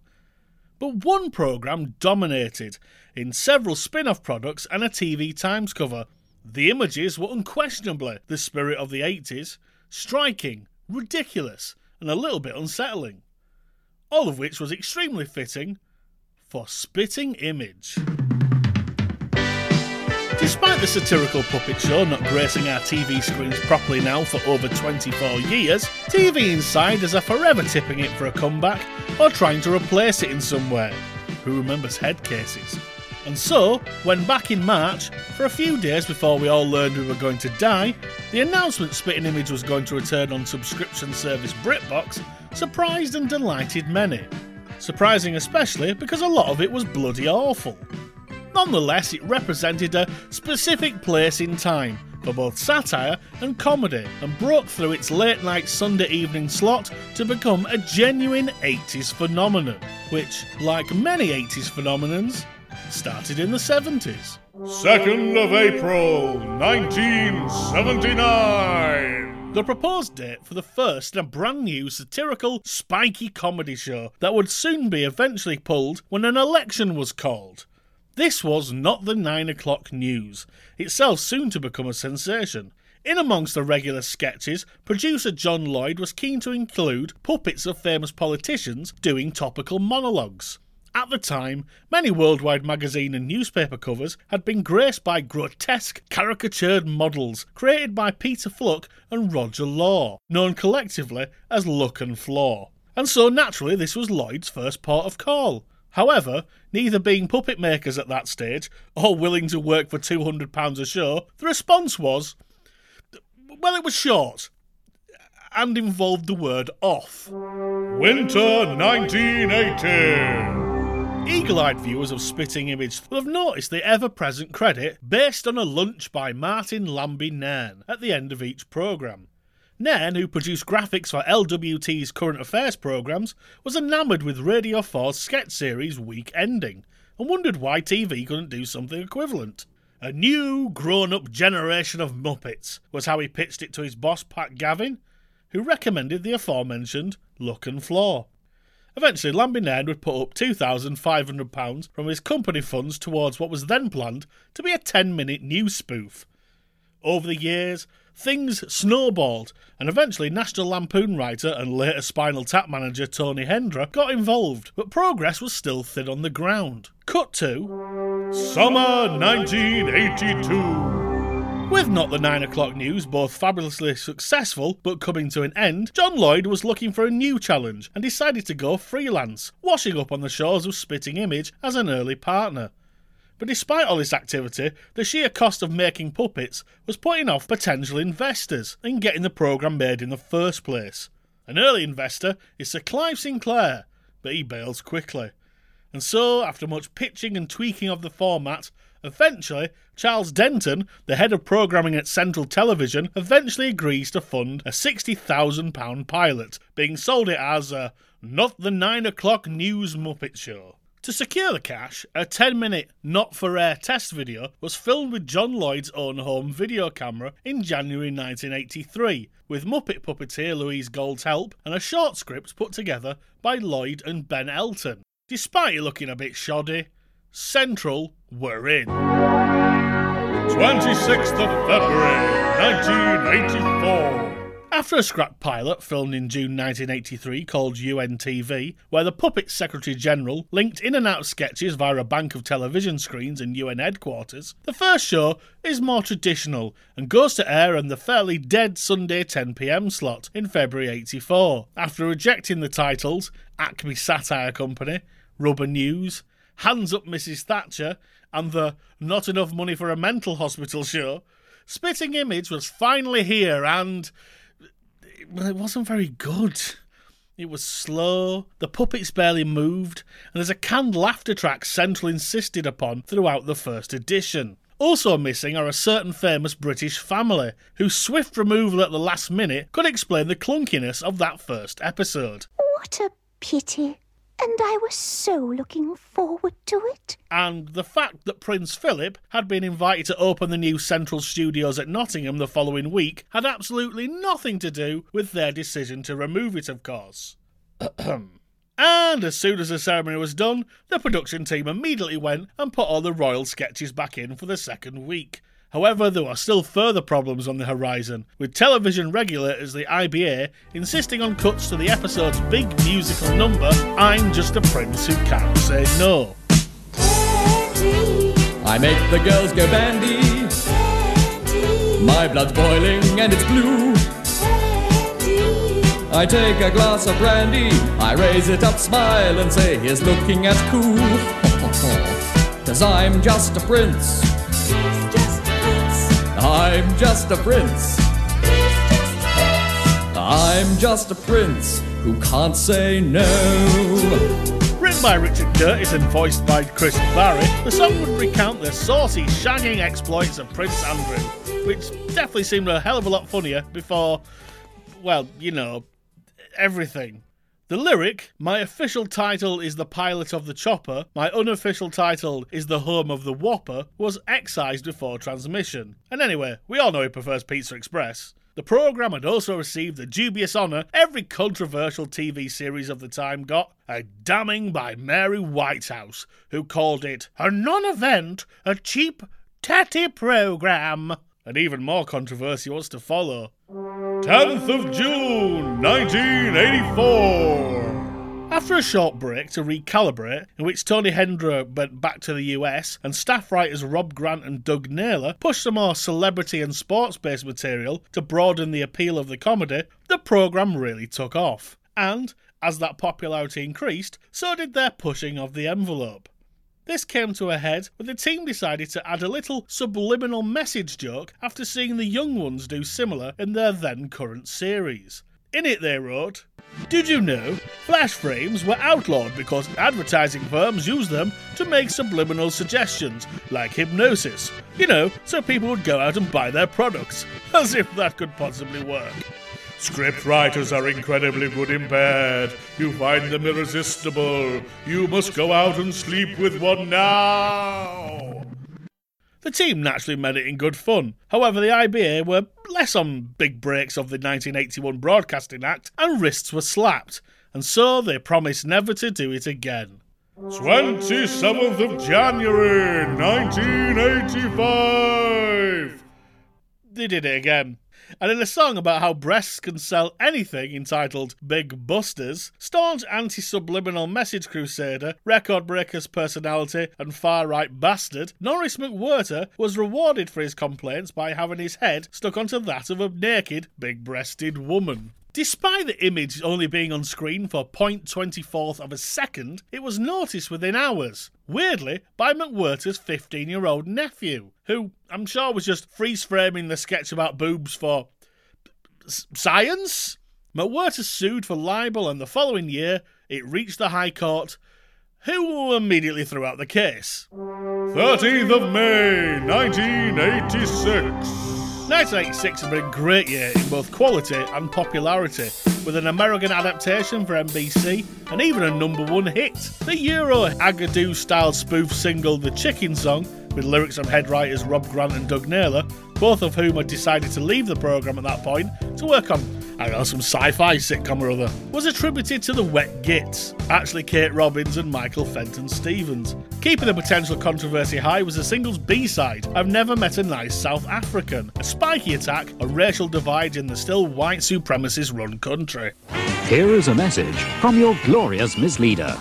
But one programme dominated, in several spin off products and a TV Times cover. The images were unquestionably the spirit of the 80s, striking, ridiculous, and a little bit unsettling. All of which was extremely fitting for Spitting Image. Despite the satirical puppet show not gracing our TV screens properly now for over 24 years, TV Insiders are forever tipping it for a comeback or trying to replace it in some way. Who remembers Headcases? And so, when back in March, for a few days before we all learned we were going to die, the announcement Spitting Image was going to return on subscription service BritBox surprised and delighted many. Surprising especially because a lot of it was bloody awful. Nonetheless, it represented a specific place in time for both satire and comedy and broke through its late night Sunday evening slot to become a genuine 80s phenomenon, which, like many 80s phenomenons, started in the 70s.
2nd of April, 1979.
The proposed date for the first and brand new satirical, spiky comedy show that would soon be eventually pulled when an election was called. This was not the 9 o'clock news, itself soon to become a sensation. In amongst the regular sketches, producer John Lloyd was keen to include puppets of famous politicians doing topical monologues. At the time, many worldwide magazine and newspaper covers had been graced by grotesque, caricatured models created by Peter Fluck and Roger Law, known collectively as Luck and Flaw. And so naturally, this was Lloyd's first port of call. However, neither being puppet makers at that stage or willing to work for £200 a show, the response was well, it was short and involved the word off. Winter 1980. Eagle eyed viewers of Spitting Image will have noticed the ever present credit based on a lunch by Martin Lambie Nairn at the end of each programme. Nairn, who produced graphics for LWT's current affairs programmes, was enamoured with Radio 4's sketch series Week Ending and wondered why TV couldn't do something equivalent. A new, grown up generation of Muppets was how he pitched it to his boss, Pat Gavin, who recommended the aforementioned Luck and Flaw. Eventually, Lambie Nairn would put up £2,500 from his company funds towards what was then planned to be a 10 minute news spoof. Over the years, things snowballed, and eventually National Lampoon writer and later Spinal Tap manager Tony Hendra got involved, but progress was still thin on the ground. Cut to Summer 1982. With Not the 9 o'clock news both fabulously successful but coming to an end, John Lloyd was looking for a new challenge and decided to go freelance, washing up on the shores of Spitting Image as an early partner. But despite all this activity, the sheer cost of making puppets was putting off potential investors in getting the programme made in the first place. An early investor is Sir Clive Sinclair, but he bails quickly. And so, after much pitching and tweaking of the format, eventually Charles Denton, the head of programming at Central Television, eventually agrees to fund a £60,000 pilot, being sold it as a Not the 9 o'clock News Muppet Show. To secure the cash, a 10 minute not for air test video was filmed with John Lloyd's own home video camera in January 1983, with Muppet puppeteer Louise Gold's help and a short script put together by Lloyd and Ben Elton. Despite it looking a bit shoddy, Central were in. 26th of February 1984. After a scrap pilot filmed in June 1983 called UNTV, where the Puppet Secretary General linked in and out sketches via a bank of television screens in UN headquarters, the first show is more traditional and goes to air in the fairly dead Sunday 10pm slot in February 84, after rejecting the titles Acme Satire Company, Rubber News, Hands Up Mrs. Thatcher, and the Not Enough Money for a Mental Hospital show. Spitting Image was finally here and well, it wasn't very good. It was slow, the puppets barely moved, and there's a canned laughter track Central insisted upon throughout the first edition. Also missing are a certain famous British family, whose swift removal at the last minute could explain the clunkiness of that first episode.
What a pity. And I was so looking forward to it.
And the fact that Prince Philip had been invited to open the new Central Studios at Nottingham the following week had absolutely nothing to do with their decision to remove it, of course. and as soon as the ceremony was done, the production team immediately went and put all the royal sketches back in for the second week. However, there are still further problems on the horizon, with television regulators, the IBA, insisting on cuts to the episode's big musical number, I'm Just a Prince Who Can't Say No.
I make the girls go bandy. My blood's boiling and it's blue. I take a glass of brandy, I raise it up, smile, and say, Here's looking at cool. Cause I'm just a prince. I'm just a prince. I'm just a prince who can't say no.
Written by Richard Curtis and voiced by Chris Barrie, the song would recount the saucy, shagging exploits of Prince Andrew, which definitely seemed a hell of a lot funnier before, well, you know, everything. The lyric, my official title is the pilot of the chopper, my unofficial title is the home of the whopper, was excised before transmission. And anyway, we all know he prefers Pizza Express. The programme had also received the dubious honour every controversial TV series of the time got a damning by Mary Whitehouse, who called it a non event, a cheap, tatty programme. And even more controversy was to follow. 10th of June 1984. After a short break to recalibrate, in which Tony Hendra went back to the US and staff writers Rob Grant and Doug Naylor pushed some more celebrity and sports based material to broaden the appeal of the comedy, the programme really took off. And, as that popularity increased, so did their pushing of the envelope. This came to a head when the team decided to add a little subliminal message joke after seeing the young ones do similar in their then current series. In it, they wrote, Did you know flash frames were outlawed because advertising firms used them to make subliminal suggestions, like hypnosis? You know, so people would go out and buy their products, as if that could possibly work. Script writers are incredibly good in bed. You find them irresistible. You must go out and sleep with one now. The team naturally meant it in good fun. However, the IBA were less on big breaks of the 1981 Broadcasting Act, and wrists were slapped, and so they promised never to do it again. 27th of January 1985! They did it again. And in a song about how breasts can sell anything entitled Big Busters, staunch anti subliminal message crusader, record breakers personality, and far right bastard, Norris McWhirter was rewarded for his complaints by having his head stuck onto that of a naked, big breasted woman. Despite the image only being on screen for 0.24th of a second, it was noticed within hours. Weirdly, by McWhirter's 15 year old nephew, who I'm sure was just freeze framing the sketch about boobs for science. McWhirter sued for libel, and the following year it reached the High Court, who immediately threw out the case. 13th of May, 1986. 1986 has been a great year in both quality and popularity, with an American adaptation for NBC and even a number one hit. The Euro Agadoo style spoof single The Chicken Song, with lyrics from head writers Rob Grant and Doug Naylor, both of whom had decided to leave the programme at that point to work on, I know, some sci fi sitcom or other, was attributed to the Wet Gits, actually Kate Robbins and Michael Fenton Stevens. Keeping the potential controversy high was the single's B side, I've Never Met a Nice South African, a spiky attack on racial divides in the still white supremacist run country.
Here is a message from your glorious misleader.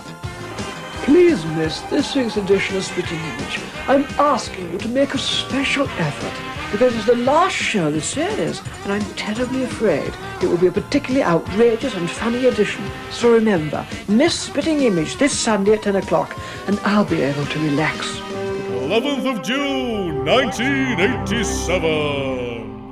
Please, miss, this week's edition of Spitting Image, I'm asking you to make a special effort because it's the last show of the series, and I'm terribly afraid it will be a particularly outrageous and funny edition. So remember, miss Spitting Image this Sunday at 10 o'clock, and I'll be able to relax.
11th of June, 1987.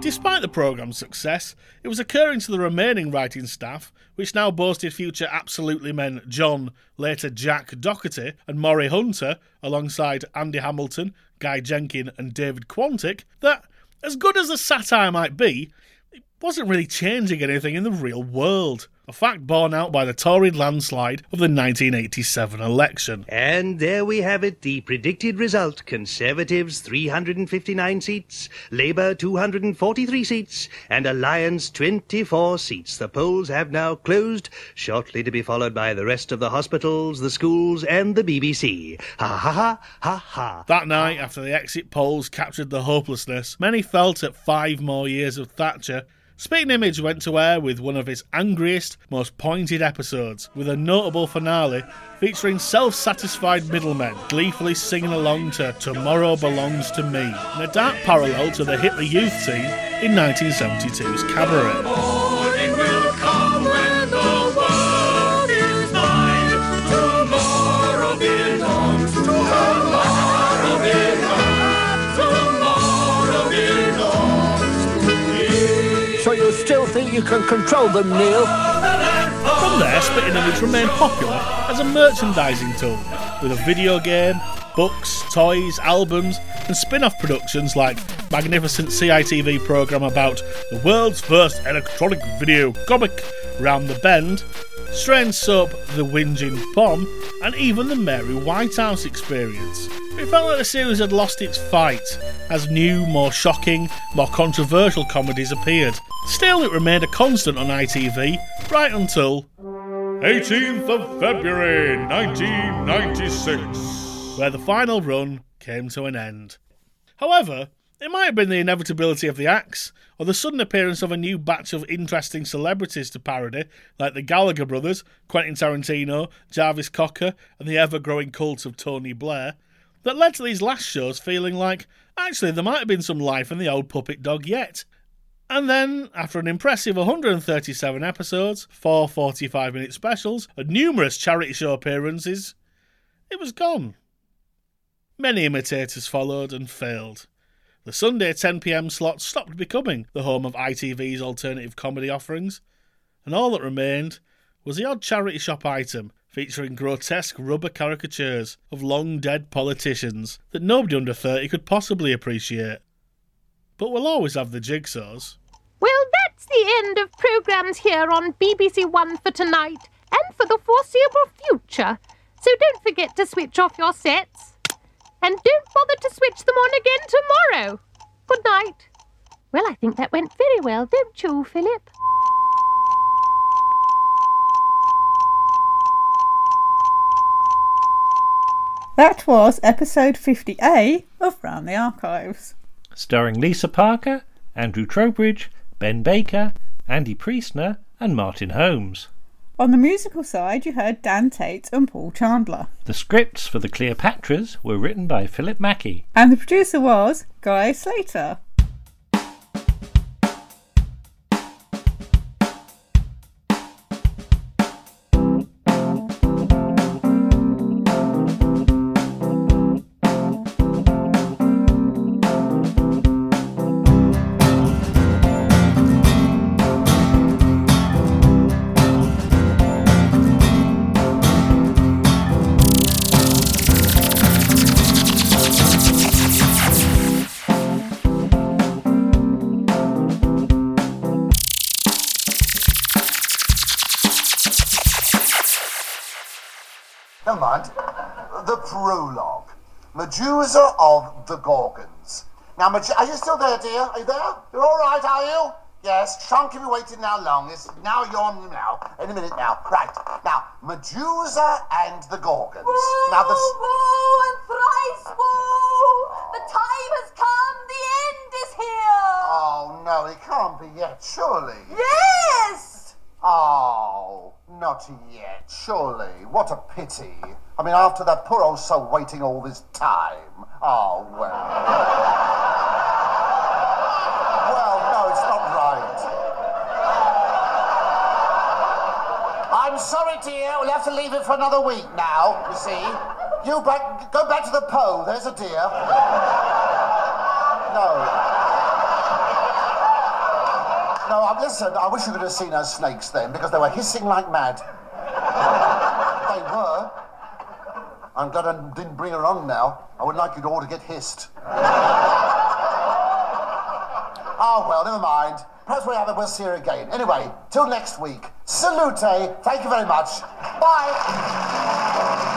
Despite the programme's success, it was occurring to the remaining writing staff, which now boasted future absolutely men John, later Jack Docherty, and Moray Hunter, alongside Andy Hamilton, Guy Jenkin, and David Quantick, that, as good as the satire might be, it wasn't really changing anything in the real world. A fact borne out by the torrid landslide of the 1987 election.
And there we have it, the predicted result. Conservatives 359 seats, Labour 243 seats, and Alliance 24 seats. The polls have now closed, shortly to be followed by the rest of the hospitals, the schools, and the BBC. Ha ha ha ha ha.
That night, after the exit polls captured the hopelessness, many felt at five more years of Thatcher, Spitting Image went to air with one of its angriest, most pointed episodes, with a notable finale featuring self satisfied middlemen gleefully singing along to Tomorrow Belongs to Me, in a dark parallel to the Hitler youth scene in 1972's Cabaret.
You can control them, Neil?
From there, Spitting Image remained popular as a merchandising tool, with a video game, books, toys, albums, and spin off productions like magnificent CITV programme about the world's first electronic video comic, Round the Bend, strange soap The Winjin' Pom, and even the Mary Whitehouse experience. It felt like the series had lost its fight as new, more shocking, more controversial comedies appeared. Still, it remained a constant on ITV right until 18th of February 1996, where the final run came to an end. However, it might have been the inevitability of the axe, or the sudden appearance of a new batch of interesting celebrities to parody, like the Gallagher brothers, Quentin Tarantino, Jarvis Cocker, and the ever growing cult of Tony Blair, that led to these last shows feeling like actually there might have been some life in the old puppet dog yet. And then, after an impressive 137 episodes, four 45 minute specials, and numerous charity show appearances, it was gone. Many imitators followed and failed. The Sunday 10pm slot stopped becoming the home of ITV's alternative comedy offerings, and all that remained was the odd charity shop item featuring grotesque rubber caricatures of long dead politicians that nobody under 30 could possibly appreciate. But we'll always have the jigsaws.
Well, that's the end of programmes here on BBC One for tonight and for the foreseeable future. So don't forget to switch off your sets. And don't bother to switch them on again tomorrow. Good night. Well, I think that went very well, don't you, Philip?
That was episode 50A of Round the Archives.
Starring Lisa Parker, Andrew Trowbridge, Ben Baker, Andy Priestner, and Martin Holmes.
On the musical side, you heard Dan Tate and Paul Chandler.
The scripts for the Cleopatras were written by Philip Mackie.
And the producer was Guy Slater.
Mind. The prologue. Medusa of the Gorgons. Now, Med- are you still there, dear? Are you there? You're all right, are you? Yes, shan't keep you waiting now long. It's now you're now. In a minute now. Right. Now, Medusa and the Gorgons. Now, the.
Woe and thrice woe! The time has come, the end is here!
Oh, no, it can't be yet, surely.
Yes!
Oh, not yet, surely. What a pity. I mean, after that poor old soul waiting all this time. Oh, well. well, no, it's not right. I'm sorry, dear. We'll have to leave it for another week now, you see. You back, go back to the Po. There's a dear. No. No, listen, I wish you could have seen those snakes then, because they were hissing like mad. they were. I'm glad I didn't bring her on now. I would like you all to get hissed. oh, well, never mind. Perhaps we'll, have it, we'll see her again. Anyway, till next week. Salute. Eh? Thank you very much. Bye.